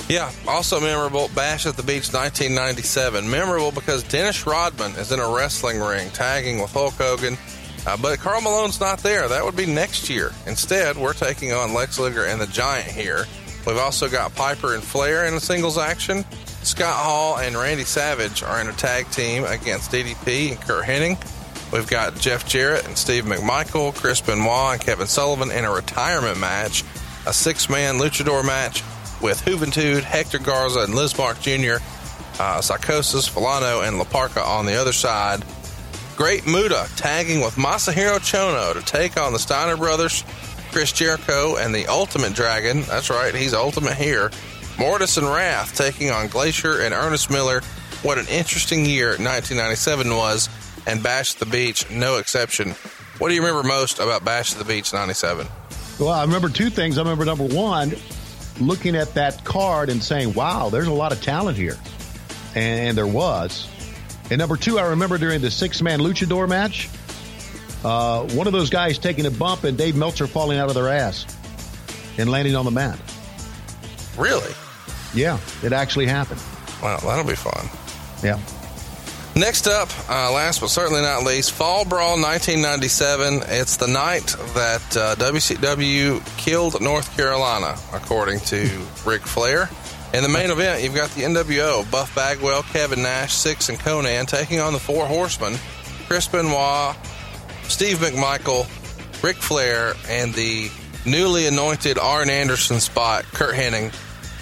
Yeah, also memorable, Bash at the Beach 1997. Memorable because Dennis Rodman is in a wrestling ring tagging with Hulk Hogan, uh, but Karl Malone's not there. That would be next year. Instead, we're taking on Lex Luger and the Giant here. We've also got Piper and Flair in a singles action. Scott Hall and Randy Savage are in a tag team against DDP and Curt Hennig. We've got Jeff Jarrett and Steve McMichael, Chris Benoit and Kevin Sullivan in a retirement match, a six man luchador match with Juventud, Hector Garza, and Lizmark Jr., uh, Psychosis, Villano, and La Parca on the other side. Great Muta tagging with Masahiro Chono to take on the Steiner brothers, Chris Jericho, and the Ultimate Dragon. That's right, he's Ultimate here. Mortis and Wrath taking on Glacier and Ernest Miller. What an interesting year 1997 was, and Bash the Beach, no exception. What do you remember most about Bash the Beach 97? Well, I remember two things. I remember number one, looking at that card and saying, wow, there's a lot of talent here. And there was. And number two, I remember during the six man luchador match, uh, one of those guys taking a bump and Dave Meltzer falling out of their ass. and landing on the mat. Really? Yeah, it actually happened. Wow, that'll be fun. Yeah. Next up, uh, last but certainly not least, Fall Brawl 1997. It's the night that uh, WCW killed North Carolina, according to Ric Flair. In the main event, you've got the NWO, Buff Bagwell, Kevin Nash, Syxx, and Konnan taking on the Four Horsemen, Chris Benoit, Steve McMichael, Ric Flair, and the newly anointed Arn Anderson spot, Curt Hennig.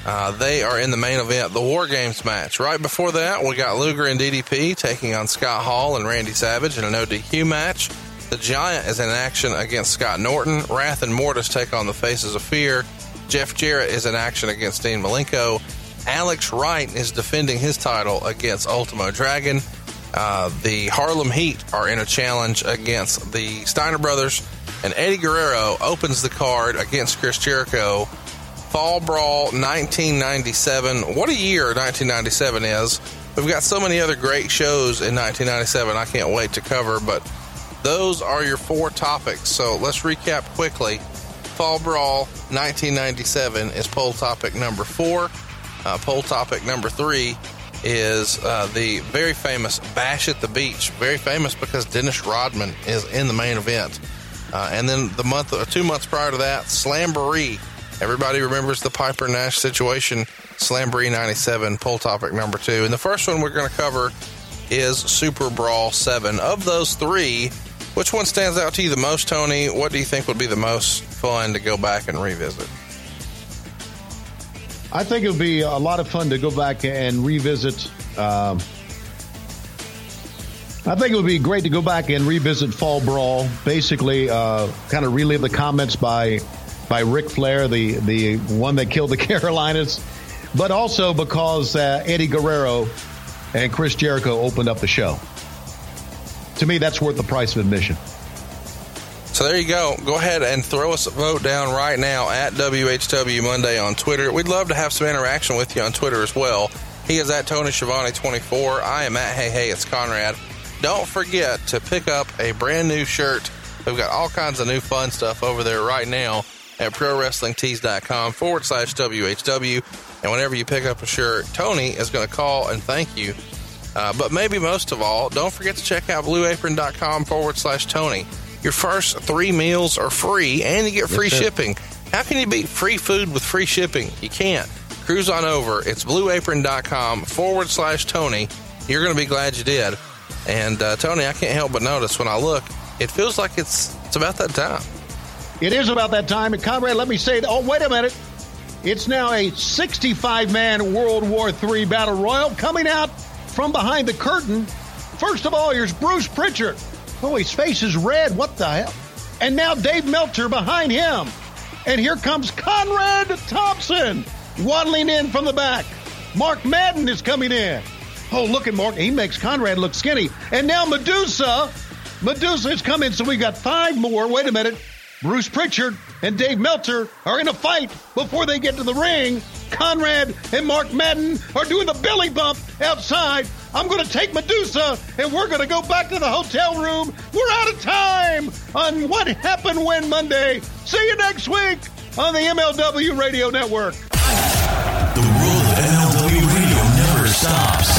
Uh, they are in the main event, the War Games match. Right before that, we got Luger and DDP taking on Scott Hall and Randy Savage in a no DQ match. The Giant is in action against Scott Norton. Wrath and Mortis take on the Faces of Fear. Jeff Jarrett is in action against Dean Malenko. Alex Wright is defending his title against Ultimo Dragon. Uh, the Harlem Heat are in a challenge against the Steiner Brothers. And Eddie Guerrero opens the card against Chris Jericho. Fall Brawl 1997. What a year 1997 is. We've got so many other great shows in 1997 I can't wait to cover, but those are your four topics. So let's recap quickly. Fall Brawl 1997 is poll topic number four. Uh, poll topic number three is uh, the very famous Bash at the Beach. Very famous because Dennis Rodman is in the main event. Uh, and then the month, or two months prior to that, Slamboree. Everybody remembers the Piper Nash situation. Slamboree 97, poll topic number two. And the first one we're going to cover is Super Brawl 7. Of those three, which one stands out to you the most, Tony? What do you think would be the most fun to go back and revisit? I think it would be a lot of fun to go back and revisit. Um, I think it would be great to go back and revisit Fall Brawl. Basically, uh, kind of relive the comments by by Ric Flair, the the one that killed the *laughs* Carolinas, but also because uh, Eddie Guerrero and Chris Jericho opened up the show. To me, that's worth the price of admission. So there you go. Go ahead and throw us a vote down right now at WHW Monday on Twitter. We'd love to have some interaction with you on Twitter as well. He is at Tony Schiavone 24. I am at Hey Hey, it's Conrad. Don't forget to pick up a brand new shirt. We've got all kinds of new fun stuff over there right now at ProWrestlingTees.com forward slash WHW. And whenever you pick up a shirt, Tony is going to call and thank you. Uh, but maybe most of all, don't forget to check out BlueApron.com forward slash Tony. Your first three meals are free and you get free shipping. How can you beat free food with free shipping? You can't. Cruise on over. It's blueapron.com forward slash Tony. You're going to be glad you did. And uh, Tony, I can't help but notice when I look, it feels like it's it's about that time. It is about that time. And Conrad, let me say, oh, wait a minute. It's now a 65 man World War III battle royal coming out from behind the curtain. First of all, here's Bruce Pritchard. Oh, his face is red. What the hell? And now Dave Meltzer behind him. And here comes Conrad Thompson waddling in from the back. Mark Madden is coming in. Oh, look at Mark. He makes Conrad look skinny. And now Medusa. Medusa is coming. So we've got five more. Wait a minute. Bruce Pritchard and Dave Meltzer are in a fight before they get to the ring. Conrad and Mark Madden are doing the belly bump outside. I'm going to take Medusa and we're going to go back to the hotel room. We're out of time on What Happened When Monday. See you next week on the MLW Radio Network. The rule of MLW Radio never stops.